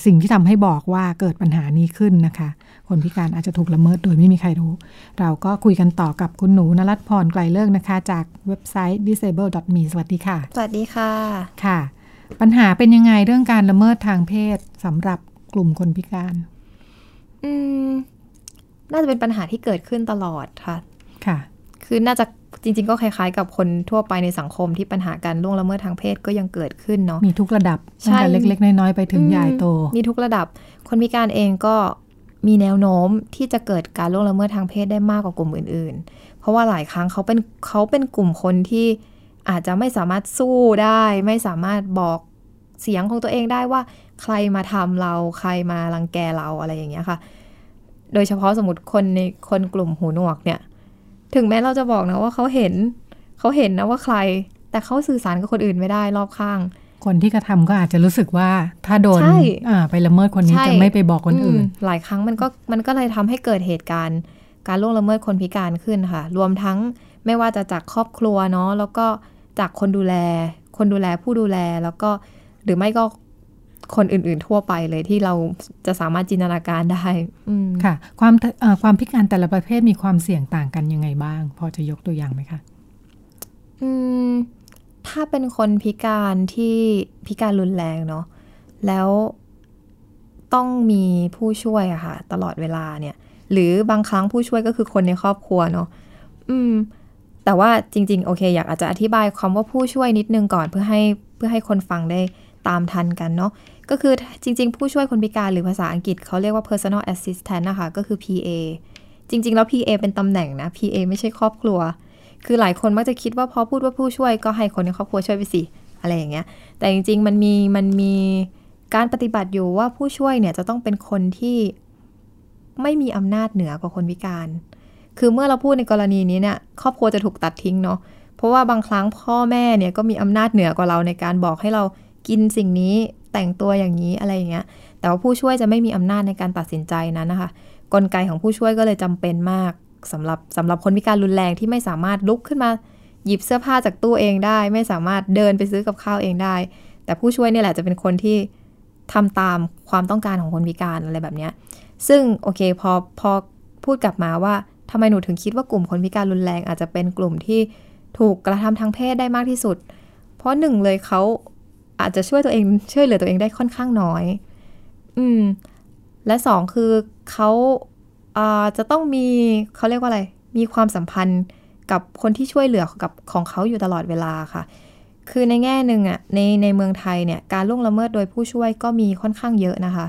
B: สิ่งที่ทำให้บอกว่าเกิดปัญหานี้ขึ้นนะคะ คนพิการอาจจะถูกละเมิดโดยไม่มีใครรู้ เราก็คุยกันต่อกับคุณหนูนรัตพรไกลเลิกนะคะ จากเว็บไซต์ disable.me สวัสดีค่ะ
F: สวัสดีค่ะ
B: ค่ะ ปัญหาเป็นยังไงเรื่องการละเมิดทางเพศสำหรับกลุ่มคนพิการ
F: อืมน่าจะเป็นปัญหาที่เกิดขึ้นตลอดค่ะ
B: ค่ะ
F: คือน่าจะ จริง ๆ ก็คล้ายๆ กับคนทั่วไปในสังคมที่ปัญหาการล่วงละเมิดทางเพศก็ยังเกิดขึ้นเนาะ
B: มีทุกระดับตั้งแต่เล็ก ๆ น้อยๆไปถึงใหญ่โต
F: มีทุกระดับ คนพิการเองก็มีแนวโน้มที่จะเกิดการล่วงละเมิดทางเพศได้มากกว่ากลุ่มอื่น ๆ เพราะว่าหลายครั้งเขาเป็นเขาเป็นกลุ่มคนที่อาจจะไม่สามารถสู้ได้ ไม่สามารถบอกเสียงของตัวเองได้ว่า ใครมาทำเราใครมารังแกเราอะไรอย่างเงี้ยค่ะ โดยเฉพาะสมมติคนในคนกลุ่มหูหนวกเนี่ย ถึงแม้เราจะบอกนะว่าเขาเห็น เขาเห็นนะว่าใคร แต่เขาสื่อสารกับคนอื่นไม่ได้รอบข้าง
B: คนที่กระทาก็อาจจะรู้สึกว่าถ้าโดนไปละเมิดคนนี้จะไม่ไปบอกคนอื่น
F: หลายครั้งมันก็มันก็เลยทำให้เกิดเหตุการณ์ การล่วงละเมิดคนพิการขึ้นค่ะ รวมทั้งไม่ว่าจะจากครอบครัวเนาะแล้วก็จากคนดูแล คนดูแลผู้ดูแลแล้วก็หรือไม่ก็ คนอื่น ๆ ทั่วไปเลยที่เราจะสามารถจินตนาการได้
B: ค่ะ ความความพิการแต่ละประเภทมีความเสี่ยงต่างกันยังไงบ้าง พอจะยกตัวอย่างไหมคะ
F: อืมถ้าเป็นคนพิการที่พิการรุนแรงเนาะแล้วต้องมีผู้ช่วยอะค่ะ ตลอดเวลาเนี่ย หรือบางครั้งผู้ช่วยก็คือคนในครอบครัวเนาะอืม แต่ว่าจริง ๆ โอเค อยากอาจจะอธิบายคำว่าผู้ช่วยนิดนึงก่อนเพื่อให้เพื่อให้คนฟังได้ตามทันกันเนาะ ก็คือจริง ๆ ผู้ช่วยคนพิการหรือภาษาอังกฤษเขาเรียกว่า personal assistant นะคะก็คือ PA จริง ๆ แล้ว PA เป็นตำแหน่งนะ PA ไม่ใช่ครอบครัว คือหลายคนมักจะคิดว่าพอพูดว่าผู้ช่วยก็ให้คนในครอบครัวช่วยไปสิอะไรอย่างเงี้ย แต่จริง ๆ มันมีมันมีการปฏิบัติอยู่ว่าผู้ช่วยเนี่ยจะต้องเป็นคนที่ไม่มีอำนาจเหนือกว่าคนพิการ คือเมื่อเราพูดในกรณีนี้เนี่ยครอบครัวจะถูกตัดทิ้งเนาะ เพราะว่าบางครั้งพ่อแม่เนี่ยก็มีอำนาจเหนือกว่าเราในการบอกให้เรากินสิ่งนี้ แต่งตัวอย่างนี้อะไรอย่างเงี้ย แต่ว่าผู้ช่วยจะไม่มีอำนาจในการตัดสินใจนั้นนะคะ กลไกของผู้ช่วยก็เลยจำเป็นมากสำหรับสำหรับคนพิการรุนแรงที่ไม่สามารถลุกขึ้นมาหยิบเสื้อผ้าจากตู้เองได้ ไม่สามารถเดินไปซื้อกับข้าวเองได้ แต่ผู้ช่วยนี่แหละจะเป็นคนที่ทำตามความต้องการของคนพิการอะไรแบบนี้ซึ่งโอเคพอพอพูดกลับมาว่าทำไมหนูถึงคิดว่ากลุ่มคนพิการรุนแรงอาจจะเป็นกลุ่มที่ถูกกระทำทางเพศได้มากที่สุด เพราะหนึ่งเลยเขา อาจจะช่วยตัวเองช่วยเหลือตัวเองได้ค่อนข้างน้อย อืม และสองคือเขาอาจะต้องมีเขาเรียกว่าอะไร มีความสัมพันธ์กับคนที่ช่วยเหลือกับของเขาอยู่ตลอดเวลาค่ะ คือในแง่หนึ่งอะในในเมืองไทยเนี่ยการล่วงละเมิดโดยผู้ช่วยก็มีค่อนข้างเยอะนะคะ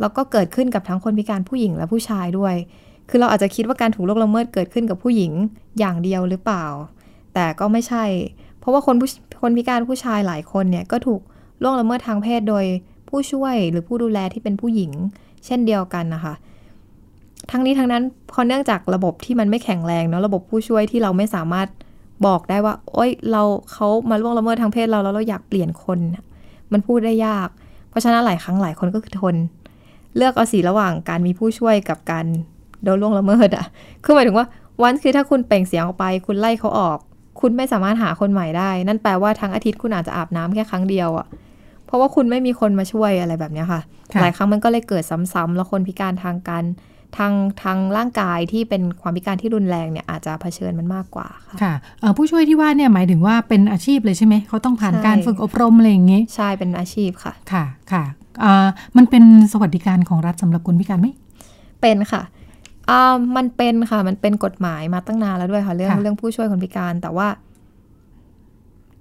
F: แล้วก็เกิดขึ้นกับทั้งคนพิการผู้หญิงและผู้ชายด้วย คือเราอาจจะคิดว่าการถูกล่วงละเมิดเกิดขึ้นกับผู้หญิงอย่างเดียวหรือเปล่า แต่ก็ไม่ใช่ ราะว่าคนคนพิการผู้ชายหลายคนเนี่ยก็ถูกล่วงละเมิดทางเพศโดยผู้ช่วยหรือผู้ดูแลที่เป็นผู้หญิง เช่นเดียวกันนะคะ ทั้งนี้ทั้งนั้นพอเนื่องจากระบบที่มันไม่แข็งแรงเนาะระบบผู้ช่วยที่เราไม่สามารถบอกได้ว่า โอ๊ยเราเขามาล่วงละเมิดทางเพศเราแล้วเราอยากเปลี่ยนคน มันพูดได้ยาก เพราะฉะนั้นหลายครั้งหลายคนก็คือทน เลือกเอาสีระหว่างการมีผู้ช่วยกับการโดนล่วงละเมิดอะคือหมายถึงว่าวันคือถ้าคุณเปล่งเสียงออกไป คุณไล่เขาออก คุณไม่สามารถหาคนใหม่ได้ นั่นแปลว่าทั้งอาทิตย์คุณอาจจะอาบน้ำแค่ครั้งเดียวอะเพราะว่าคุณไม่มีคนมาช่วยอะไรแบบเนี้ยค่ะ
B: ค่ะ
F: หลายครั้งมันก็เลยเกิดซ้ำๆแล้วคนพิการทางการทางทางร่างกายที่เป็นความพิการที่รุนแรงเนี่ยอาจจะเผชิญมันมากกว่าค่ะ
B: ค่ะเอ่อผู้ช่วยที่ว่าเนี่ยหมายถึงว่าเป็นอาชีพเลยใช่ไหมเขาต้องผ่าน
F: ใช่
B: การฝึกอบรมอะไรอย่างงี้
F: ใช่เป็นอาชีพค่ะ
B: ค่ะค่ะอ่ามันเป็นสวัสดิการของรัฐสำหรับคนพิการไหม
F: เป็นค่ะ อ่ามันเป็นค่ะ มันเป็นกฎหมายมาตั้งนานแล้วด้วยค่ะ เรื่อง
B: ค่ะ
F: เรื่องผู้ช่วยคนพิการ แต่ว่า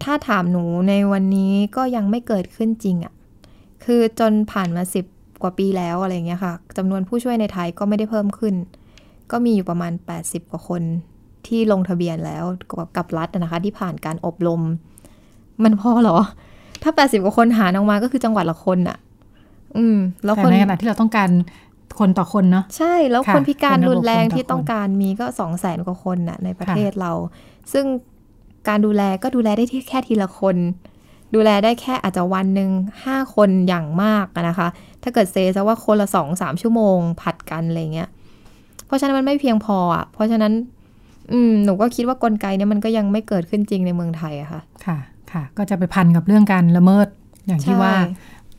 F: ถ้าถามหนูในวันนี้ก็ยังไม่เกิดขึ้นจริงอะ่ะ คือจนผ่านมาสิบกว่าปีแล้วอะไรอย่างเงี้ยค่ะจำนวนผู้ช่วยในไทยก็ไม่ได้เพิ่มขึ้น ก็มีอยู่ประมาณ 80 กว่าคนที่ลงทะเบียนแล้วกับกับรัฐนะคะ ที่ผ่านการอบรม มันพอเหรอ ถ้า 80 กว่าคนหารออกมาก็คือจังหวัดละคนอะ่ะ อืม แล้ว
B: แต่
F: คน
B: ในขณะที่เราต้องการ คนต่อคนเนาะ
F: ใช่แล้ว
B: ค่ะ
F: คนพิการ
B: เป็นระบบ
F: รุนแรง
B: คนต่อ
F: ที่
B: คน
F: ต้องการมีก็สองแสนกว่าคนน่ะในประ
B: ค่ะ
F: เทศเรา ซึ่งการดูแลก็ดูแลได้ที่แค่ทีละคน ดูแลได้แค่อาจจะวันหนึ่งห้าคนอย่างมากอะนะคะ ถ้าเกิดเซซะว่าคนละสองสามชั่วโมงผัดกันอะไรเงี้ยเพราะฉะนั้นมันไม่เพียงพออะเพราะฉะนั้น อืมหนูก็คิดว่ากลไกเนี้ยมันก็ยังไม่เกิดขึ้นจริงในเมืองไทยอะค่ะ
B: ค่ะ ค่ะ ก็จะไปพันกับเรื่องการละเมิดอย่างที่
F: ใช่
B: ว่า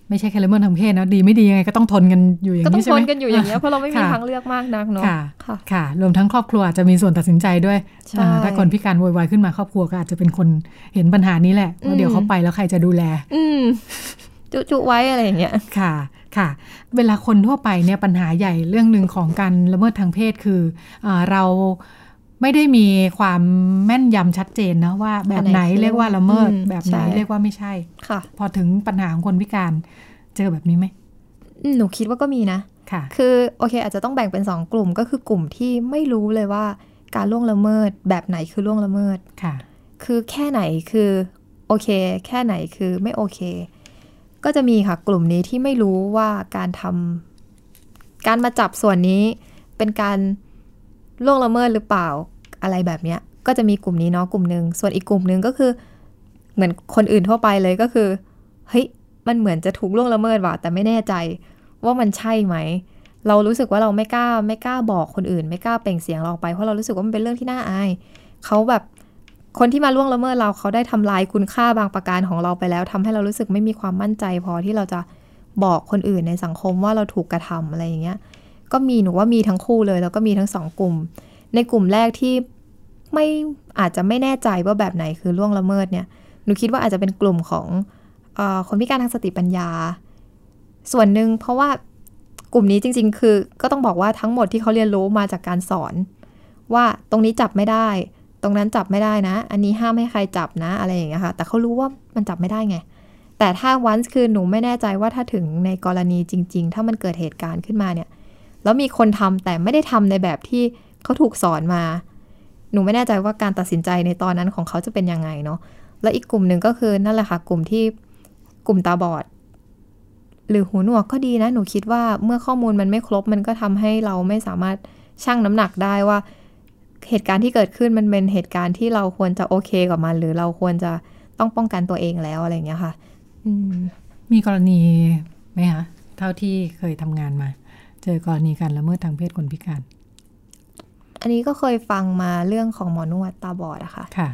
B: ไม่ใช่แค่ละเมิดทางเพศนะดีไม่ดียังไงก็ต้องทนกันอยู่อย่าง
F: ก็ต้อ
B: นี้
F: ง
B: ใช่
F: ท
B: ไหม
F: นกันอยู่อย่างเงี้ยเพราะเราไม่มี
B: ค่ะ
F: ทางเลือกมากนักเนาะ
B: ค่ะ
F: ค่ะ
B: ค่ะรวมทั้งครอบครัวอาจจะมีส่วนตัดสินใจด้วย
F: ใช่
B: อ่าถ้าคนพิการโวยวายขึ้นมาครอบครัวก็อาจจะเป็นคนเห็นปัญหานี้แหละว่าเดี๋ยว
F: อืม
B: เขาไปแล้วใครจะดูแล
F: อืมจุจุไว้อะไรอย่างเงี้ย
B: ค่ะค่ะ เวลาคนทั่วไปเนี่ยปัญหาใหญ่เรื่องหนึ่งของการละเมิดทางเพศคืออาเรา ไม่ได้มีความแม่นยำชัดเจนนะว่า แบบไหน
F: อันไหนคือ
B: เรียกว่าละเมิด
F: อืม
B: แบบไหน
F: ใช่
B: เรียกว่าไม่ใช่
F: ค่ะ
B: พอถึงปัญหาของคนพิการเจอแบบนี้ไหม
F: อืมหนูคิดว่าก็มีนะ
B: ค่ะ
F: คือโอเค อาจจะต้องแบ่งเป็นสองกลุ่มก็คือกลุ่มที่ไม่รู้เลยว่า การล่วงละเมิด แบบไหนคือล่วงละเมิด
B: ค่ะ
F: คือแค่ไหนคือโอเค แค่ไหนคือไม่โอเค ก็จะมีค่ะกลุ่มนี้ที่ไม่รู้ว่าการทำการมาจับส่วนนี้เป็นการ ล่วงละเมิดหรือเปล่าอะไรแบบเนี้ย ก็จะมีกลุ่มนี้เนาะกลุ่มหนึ่งส่วนอีกกลุ่มหนึ่งก็คือ เหมือนคนอื่นทั่วไปเลยก็คือเฮ้ยมันเหมือนจะถูกล่วงละเมิดว่ะแต่ไม่แน่ใจว่ามันใช่ไหม เรารู้สึกว่าเราไม่กล้าไม่กล้าบอกคนอื่น ไม่กล้าเปล่งเสียงเราไปเพราะเรารู้สึกว่ามันเป็นเรื่องที่น่าอายเขาแบบคนที่มาล่วงละเมิดเราเขาได้ทำลายคุณค่าบางประการของเราไปแล้วทำให้เรารู้สึกไม่มีความมั่นใจ พอที่เราจะบอกคนอื่นในสังคมว่าเราถูกกระทำอะไรอย่างเงี้ย ก็มีหนูว่ามีทั้งคู่เลย แล้วก็มีทั้งสองกลุ่ม ในกลุ่มแรกที่ไม่อาจจะไม่แน่ใจว่าแบบไหนคือล่วงละเมิดเนี่ยหนูคิดว่าอาจจะเป็นกลุ่มของอคนพิการทางสติปัญญา ส่วนหนึ่งเพราะว่ากลุ่มนี้จริง ๆ คือก็ต้องบอกว่าทั้งหมดที่เขาเรียนรู้มาจากการสอน ว่าตรงนี้จับไม่ได้ ตรงนั้นจับไม่ได้นะ อันนี้ห้ามให้ใครจับนะอะไรอย่างเงี้ยค่ะแต่เขารู้ว่ามันจับไม่ได้ไง แต่ถ้าวันคือหนูไม่แน่ใจว่าถ้าถึงในกรณีจริง ๆ ถ้ามันเกิดเหตุการณ์ขึ้นมาเนี่ย แล้วมีคนทำแต่ไม่ได้ทำในแบบที่เขาถูกสอนมา หนูไม่แน่ใจว่าการตัดสินใจในตอนนั้นของเขาจะเป็นยังไงเนาะ แล้วอีกกลุ่มหนึ่งก็คือนั่นแหละค่ะ กลุ่มที่กลุ่มตาบอด หรือหูหนวกก็ดีนะ หนูคิดว่าเมื่อข้อมูลมันไม่ครบ มันก็ทำให้เราไม่สามารถชั่งน้ำหนักได้ว่า เหตุการณ์ที่เกิดขึ้นมันเป็นเหตุการณ์ที่เราควรจะโอเคกับมัน หรือเราควรจะต้องป้องกันตัวเองแล้วอะไรอย่างเงี้ยค่ะ อืม
B: มีกรณีไหมคะเท่าที่เคยทำงานมา เจอกรณีการละเมิดทางเพศคนพิการ
F: อันนี้ก็เคยฟังมาเรื่องของหมอนวดตาบอดอะค่ะ
B: ค่ะ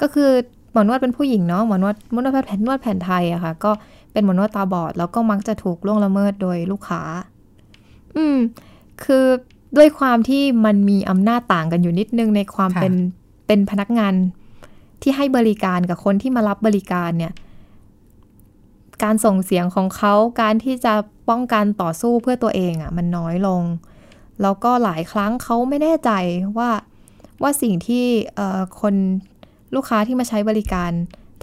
F: ก็คือหมอนวดเป็นผู้หญิงเนาะหมอนวดหมอนวดแผนนวดแผนไทยอะค่ะ ก็เป็นหมอนวดตาบอด แล้วก็มักจะถูกล่วงละเมิดโดยลูกค้า อืม คือด้วยความที่มันมีอำนาจต่างกันอยู่นิดนึงในความ
B: ค่ะ
F: เป็นเป็นพนักงานที่ให้บริการกับคนที่มารับบริการเนี่ย การส่งเสียงของเขาการที่จะป้องกันต่อสู้เพื่อตัวเองอะ่ะมันน้อยลง แล้วก็หลายครั้งเขาไม่แน่ใจว่าว่าสิ่งที่เอ่อคนลูกค้าที่มาใช้บริการ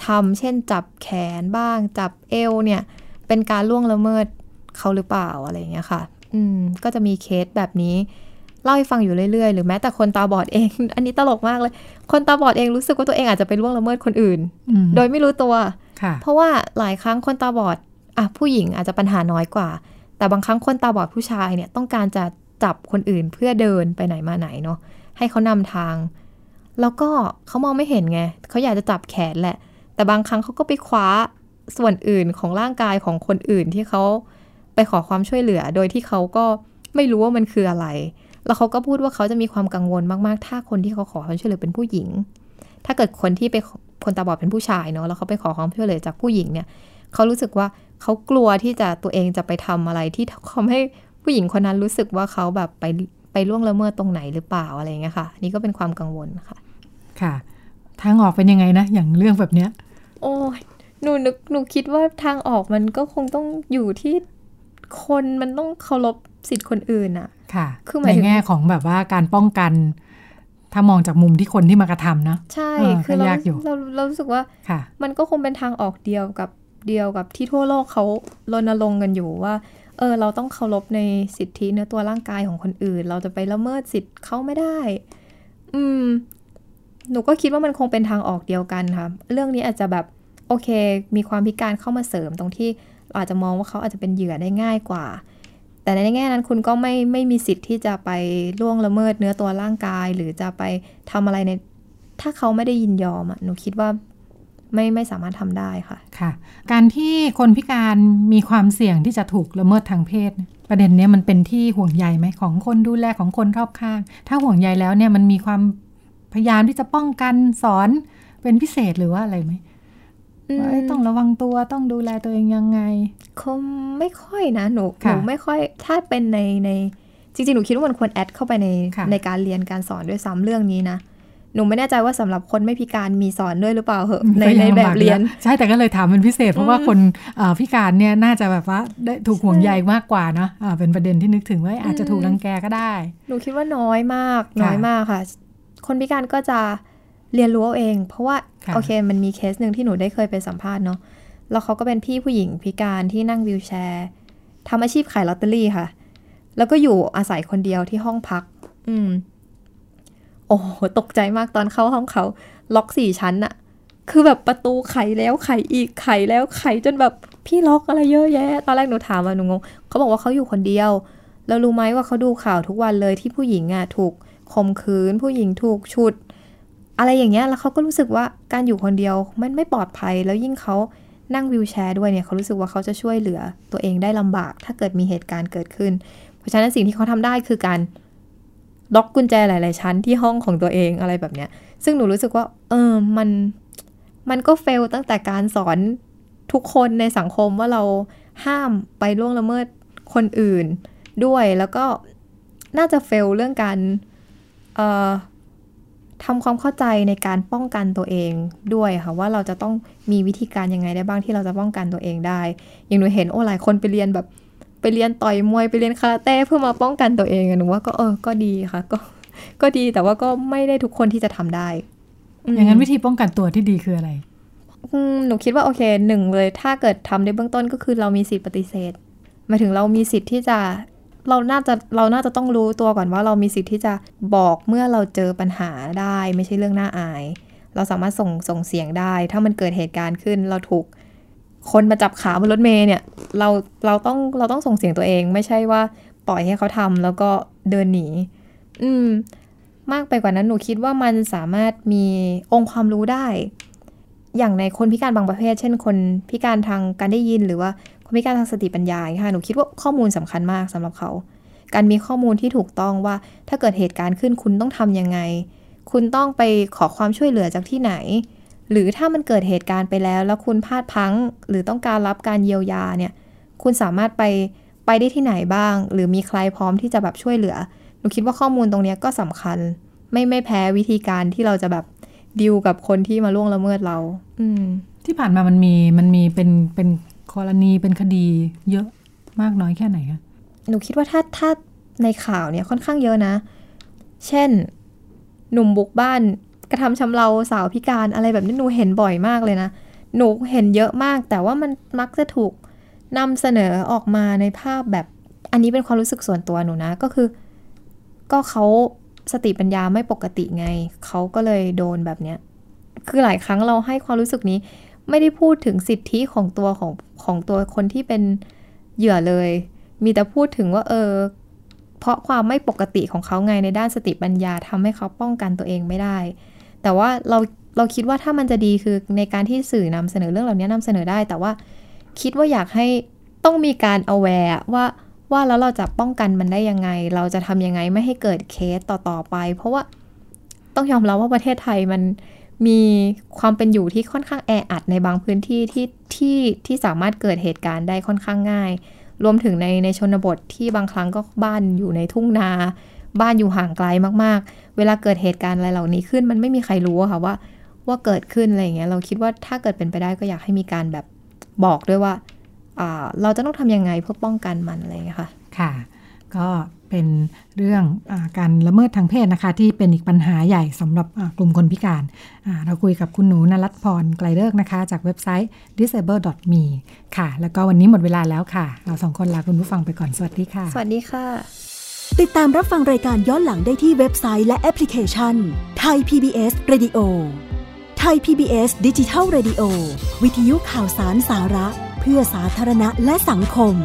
F: ทำเช่นจับแขนบ้าง จับเอวเนี่ย เป็นการล่วงละเมิดเขาหรือเปล่าอะไรอย่างเงี้ยค่ะ อืม ก็จะมีเคสแบบนี้เล่าให้ฟังอยู่เรื่อยๆ หรือแม้แต่คนตาบอดเอง อันนี้ตลกมากเลย คนตาบอดเองรู้สึกว่าตัวเองอาจจะไปล่วงละเมิดคนอื่น
B: อืม
F: โดยไม่รู้ตัว
B: ค่ะ
F: เพราะว่าหลายครั้งคนตาบอดอะผู้หญิงอาจจะปัญหาน้อยกว่า แต่บางครั้งคนตาบอดผู้ชายเนี่ยต้องการจะจับคนอื่นเพื่อเดินไปไหนมาไหนเนาะให้เขานำทาง แล้วก็เขามองไม่เห็นไงเขาอยากจะจับแขนแหละ แต่บางครั้งเขาก็ไปคว้าส่วนอื่นของร่างกายของคนอื่นที่เขาไปขอความช่วยเหลือ โดยที่เขาก็ไม่รู้ว่ามันคืออะไร แล้วเขาก็พูดว่าเขาจะมีความกังวลมากๆ ถ้าคนที่เขาขอความช่วยเหลือเป็นผู้หญิง ถ้าเกิดคนที่ไปคนตาบอดเป็นผู้ชายเนาะแล้วเขาไปขอความช่วยเหลือจากผู้หญิงเนี่ยเขารู้สึกว่าเขากลัวที่จะตัวเองจะไปทำอะไรที่ทำให้ผู้หญิงคนนั้นรู้สึกว่าเขาแบบไปไปล่วงละเมิดตรงไหนหรือเปล่าอะไรเงี้ยค่ะนี่ก็เป็นความกังวลค่ะ
B: ค่ะ ทางออกเป็นยังไงนะอย่างเรื่องแบบเนี้ย
F: โอ้ยหนูนึกหนูคิดว่าทางออกมันก็คงต้องอยู่ที่คนมันต้องเคารพสิทธิ์คนอื่นอะ
B: ค่ะ
F: คือหมา
B: ใน
F: ยถึง
B: แง่ของแบบว่าการป้องกัน ถ้ามองจากมุมที่คนที่มากระทำนะ
F: ใช่
B: เออ
F: คือ
B: ก็
F: เรา
B: ยากอยู่
F: เราเรารู้สึกว่า
B: ค่ะ
F: มันก็คงเป็นทางออกเดียวกับเดียวกับที่ทั่วโลกเขารณรงค์กันอยู่ว่าเออเราต้องเคารพในสิทธิเนื้อตัวร่างกายของคนอื่น เราจะไปละเมิดสิทธิ์เขาไม่ได้ อืม หนูก็คิดว่ามันคงเป็นทางออกเดียวกันค่ะ เรื่องนี้อาจจะแบบโอเค มีความพิการเข้ามาเสริมตรงที่เราอาจจะมองว่าเขาอาจจะเป็นเหยื่อได้ง่ายกว่า แต่ในแง่นั้นคุณก็ไม่ไม่มีสิทธิ์ที่จะไปล่วงละเมิดเนื้อตัวร่างกาย หรือจะไปทำอะไรใน ถ้าเขาไม่ได้ยินยอมอะหนูคิดว่าไม่ไม่สามารถทำได้ค่ะ
B: ค่ะ การที่คนพิการมีความเสี่ยงที่จะถูกละเมิดทางเพศ ประเด็นเนี้ยมันเป็นที่ห่วงใยไหมของคนดูแลของคนรอบข้าง ถ้าห่วงใยแล้วเนี่ยมันมีความพยายามที่จะป้องกันสอนเป็นพิเศษหรือว่าอะไรไหม ว่าเอ้ยต้องระวังตัวต้องดูแลตัวเองยังไง
F: คงไม่ค่อยนะหนูห
B: ค่ะ
F: นูไม่ค่อยถ้าเป็นในในจริงๆ หนูคิดว่ามันควรแอดเข้าไปใน
B: ค่ะ
F: ในการเรียนการสอนด้วยซ้ำเรื่องนี้นะหนูไม่แน่ใจว่าสำหรับคนไม่พิการมีสอนด้วยหรือเปล่าเหอะใน
B: ก็
F: ใน
B: ยัง
F: แบ
B: ลำา
F: บ
B: ก
F: เรียนะ
B: ใช่แต่ก็เลยถามเป็นพิเศษ เพราะว่าคนเอ่อพิการเนี่ยน่าจะแบบว่าได้ถูกห่วงใยมากกว่านะอ่าเป็นประเด็นที่นึกถึงว่าอาจจะถูกรังแกก็ได้
F: หนูคิดว่าน้อยมาก
B: ค่ะ
F: น้อยมากค่ะ คนพิการก็จะเรียนรู้เอาเอง เพราะว่า
B: ค่ะ
F: โอเค มันมีเคสหนึ่งที่หนูได้เคยไปสัมภาษณ์เนาะแล้วเขาก็เป็นพี่ผู้หญิงพิการที่นั่ง wheelchair ทำอาชีพขายลอตเตอรี่ค่ะ แล้วก็อยู่อาศัยคนเดียวที่ห้องพัก อืม โอ้โหตกใจมากตอนเข้าห้องเขา ล็อกสี่ชั้นอะคือแบบประตูไขแล้วไขอีกไขแล้วไขจนแบบพี่ล็อกอะไรเยอะแยะ ตอนแรกหนูถามอะหนูงงเขาบอกว่าเขาอยู่คนเดียว แล้วรู้ไหมว่าเขาดูข่าวทุกวันเลยที่ผู้หญิงอะถูกข่มขืนผู้หญิงถูกฉุด อะไรอย่างเงี้ยแล้วเขาก็รู้สึกว่าการอยู่คนเดียวมันไม่ปลอดภัย แล้วยิ่งเขานั่งวิวแชร์ด้วยเนี่ยเขารู้สึกว่าเขาจะช่วยเหลือตัวเองได้ลำบาก ถ้าเกิดมีเหตุการณ์เกิดขึ้น เพราะฉะนั้นสิ่งที่เขาทำได้คือการล็อกกุญแจหลาย ๆ ชั้นที่ห้องของตัวเองอะไรแบบเนี้ย ซึ่งหนูรู้สึกว่า เออมันมันก็เฟลตั้งแต่การสอนทุกคนในสังคมว่าเราห้ามไปล่วงละเมิดคนอื่นด้วยแล้วก็น่าจะเฟลเรื่องการเอ่อ ทำความเข้าใจในการป้องกันตัวเองด้วยค่ะว่าเราจะต้องมีวิธีการยังไงได้บ้างที่เราจะป้องกันตัวเองได้ อย่างหนูเห็นโอ้หลายคนไปเรียนแบบไปเรียนต่อยมวยไปเรียนคาราเต้เพื่อมาป้องกันตัวเองอะหนูว่าก็เออก็ดีค่ะ ก็ก็ดีแต่ว่าก็ไม่ได้ทุกคนที่จะทำได้ม
B: อย่างนั้นวิธีป้องกันตัวที่ดีคืออะไร
F: อืมหนูคิดว่าโอเคหนึ่งเลย ถ้าเกิดทำได้เบื้องต้นก็คือเรามีสิทธิ์ปฏิเสธหมายถึงเรามีสิทธิ์ที่จะ เราน่าจะเราน่าจะต้องรู้ตัวก่อนว่าเรามีสิทธิ์ที่จะบอกเมื่อเราเจอปัญหาได้ ไม่ใช่เรื่องน่าอาย เราสามารถส่งส่งเสียงได้ ถ้ามันเกิดเหตุการณ์ขึ้น เราถูกคนมาจับขาบนรถเมล์เนี่ยเราเราต้องเราต้องส่งเสียงตัวเอง ไม่ใช่ว่าปล่อยให้เขาทำแล้วก็เดินหนี อืม มากไปกว่านั้นหนูคิดว่ามันสามารถมีองค์ความรู้ได้ อย่างในคนพิการบางประเภท เช่นคนพิการทางการได้ยินหรือว่า คนพิการทางสติปัญญาค่ะหนูคิดว่าข้อมูลสำคัญมากสำหรับเขา การมีข้อมูลที่ถูกต้องว่าถ้าเกิดเหตุการณ์ขึ้นคุณต้องทำยังไง คุณต้องไปขอความช่วยเหลือจากที่ไหน หรือถ้ามันเกิดเหตุการณ์ไปแล้ว แล้วคุณพลาดพังหรือต้องการรับการเยียวยาเนี่ยคุณสามารถไปไปได้ที่ไหนบ้าง หรือมีใครพร้อมที่จะแบบช่วยเหลือหนูคิดว่าข้อมูลตรงนี้ก็สำคัญ ไม่ไม่แพ้วิธีการที่เราจะแบบดิวกับคนที่มาล่วงละเมิดเรา อืม
B: ที่ผ่านมามันมีมันมีเป็นเป็น กรณีเป็นคดีเยอะมากน้อยแค่ไหนคะ
F: หนูคิดว่าถ้าถ้าในข่าวเนี่ยค่อนข้างเยอะนะ เช่น หนุ่มบุกบ้านกระทำชำเราสาวพิการอะไรแบบนี้หนูเห็นบ่อยมากเลยนะ หนูเห็นเยอะมาก แต่ว่ามันมักจะถูกนำเสนอออกมาในภาพแบบ อันนี้เป็นความรู้สึกส่วนตัวหนูนะ ก็คือ ก็เขาสติปัญญาไม่ปกติไง เขาก็เลยโดนแบบเนี้ย คือหลายครั้งเราให้ความรู้สึกนี้ ไม่ได้พูดถึงสิทธิของตัวของของตัวคนที่เป็นเหยื่อเลย มีแต่พูดถึงว่าเออ เพราะความไม่ปกติของเขาไงในด้านสติปัญญาทำให้เขาป้องกันตัวเองไม่ได้ แต่ว่าเราเราคิดว่าถ้ามันจะดีคือในการที่สื่อนำเสนอเรื่องเหล่านี้นำเสนอได้ แต่ว่าคิดว่าอยากให้ต้องมีการ aware ว่าว่าแล้วเราจะป้องกันมันได้ยังไง เราจะทำยังไงไม่ให้เกิดเคสต่อๆไป เพราะว่าต้องยอมรับว่าประเทศไทยมัน มีความเป็นอยู่ที่ค่อนข้างแออัดในบางพื้นที่ที่ที่ที่สามารถเกิดเหตุการณ์ได้ค่อนข้างง่าย รวมถึงในในชนบทที่บางครั้งก็บ้านอยู่ในทุ่งนา บ้านอยู่ห่างไกลมากๆ เวลาเกิดเหตุการณ์อะไรเหล่านี้ขึ้น มันไม่มีใครรู้ค่ะว่า ว่าเกิดขึ้นอะไรอย่างเงี้ยเราคิดว่าถ้าเกิดเป็นไปได้ก็อยากให้มีการแบบบอกด้วยว่าเราจะต้องทำยังไงเพื่อป้องกันมันอะไรอย่างเงี้ยค่ะ
B: ค่ะ ก็เป็นเรื่องอการละเมิดทางเพศนะคะ ที่เป็นอีกปัญหาใหญ่สำหรับกลุ่มคนพิการ เราคุยกับคุณหนูนรัตพรไกลเลิกนะคะ จากเว็บไซต์ disable.me ค่ะ แล้วก็วันนี้หมดเวลาแล้วค่ะ เราสองคนลาคุณผู้ฟังไปก่อน สวัสดีค่ะ
F: สวัสดีค่ะ
G: ติดตามรับฟังรายการย้อนหลังได้ที่เว็บไซต์และแอปพลิเคชันไทย PBS Radio ไทย PBS ดิจิทัล Radio วิทยุข่าวสารสาระ เพื่อสาธารณะและสังคม